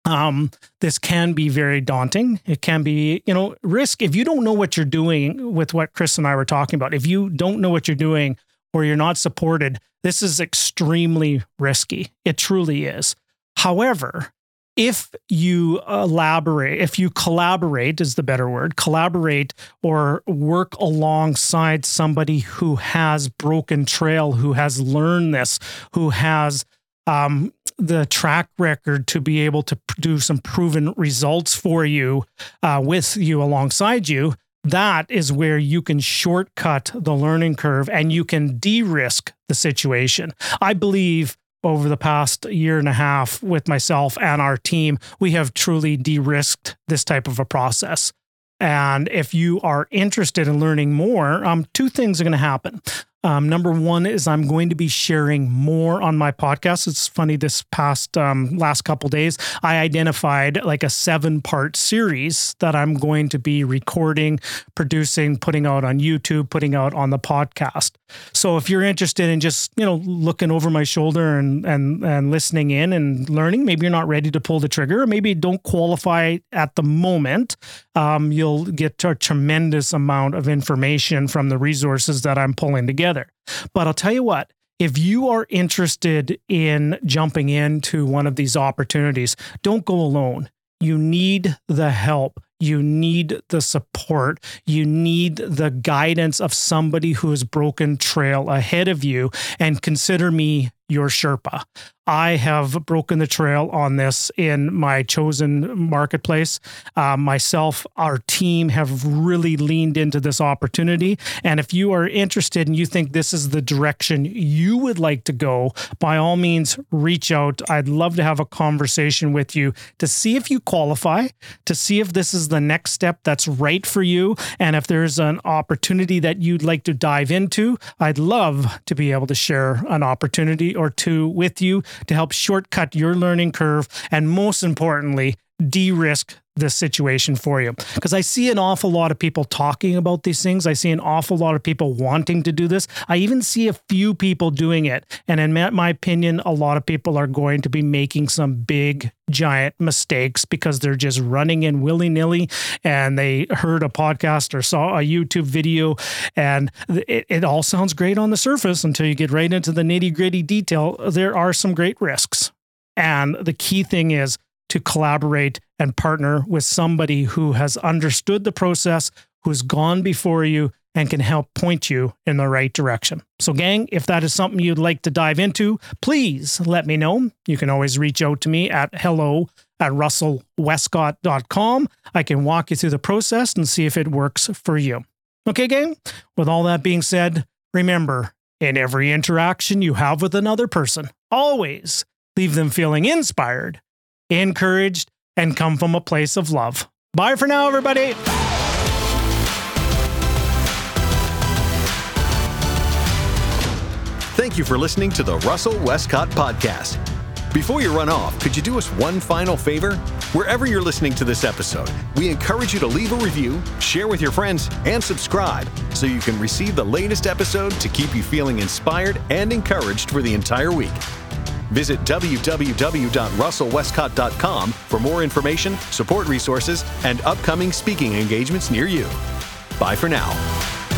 um, this can be very daunting. It can be, you know, risk. If you don't know what you're doing with what Chris and I were talking about, if you don't know what you're doing or you're not supported, this is extremely risky. It truly is. However, if you elaborate, if you collaborate is the better word, collaborate or work alongside somebody who has broken trail, who has learned this, who has um, the track record to be able to do some proven results for you uh, with you alongside you, that is where you can shortcut the learning curve and you can de risk the situation. I believe over the past year and a half with myself and our team, we have truly de risked this type of a process. And if you are interested in learning more, um, two things are going to happen. Um, number one is I'm going to be sharing more on my podcast. It's funny this past um, last couple days I identified like a seven part series that I'm going to be recording, producing, putting out on YouTube, putting out on the podcast. So if you're interested in just you know looking over my shoulder and and and listening in and learning, maybe you're not ready to pull the trigger, or maybe don't qualify at the moment. Um, you'll get a tremendous amount of information from the resources that I'm pulling together together. But I'll tell you what, if you are interested in jumping into one of these opportunities, don't go alone. You need the help. You need the support. You need the guidance of somebody who has broken trail ahead of you. And consider me your Sherpa. I have broken the trail on this in my chosen marketplace. Uh, myself, our team have really leaned into this opportunity. And if you are interested and you think this is the direction you would like to go, by all means, reach out. I'd love to have a conversation with you to see if you qualify, to see if this the next step that's right for you. And if there's an opportunity that you'd like to dive into, I'd love to be able to share an opportunity or two with you to help shortcut your learning curve and most importantly, de risk this situation for you. Because I see an awful lot of people talking about these things. I see an awful lot of people wanting to do this. I even see a few people doing it. And in my opinion, a lot of people are going to be making some big, giant mistakes because they're just running in willy nilly and they heard a podcast or saw a YouTube video. And it, it all sounds great on the surface until you get right into the nitty gritty detail. There are some great risks. And the key thing is, to collaborate and partner with somebody who has understood the process, who's gone before you, and can help point you in the right direction. So, gang, if that is something you'd like to dive into, please let me know. You can always reach out to me at hello at russellwestcott.com. I can walk you through the process and see if it works for you. Okay, gang? With all that being said, remember in every interaction you have with another person, always leave them feeling inspired encouraged, and come from a place of love. Bye for now, everybody. Thank you for listening to the Russell Westcott Podcast. Before you run off, could you do us one final favor? Wherever you're listening to this episode, we encourage you to leave a review, share with your friends, and subscribe so you can receive the latest episode to keep you feeling inspired and encouraged for the entire week. Visit www.russellwestcott.com for more information, support resources, and upcoming speaking engagements near you. Bye for now.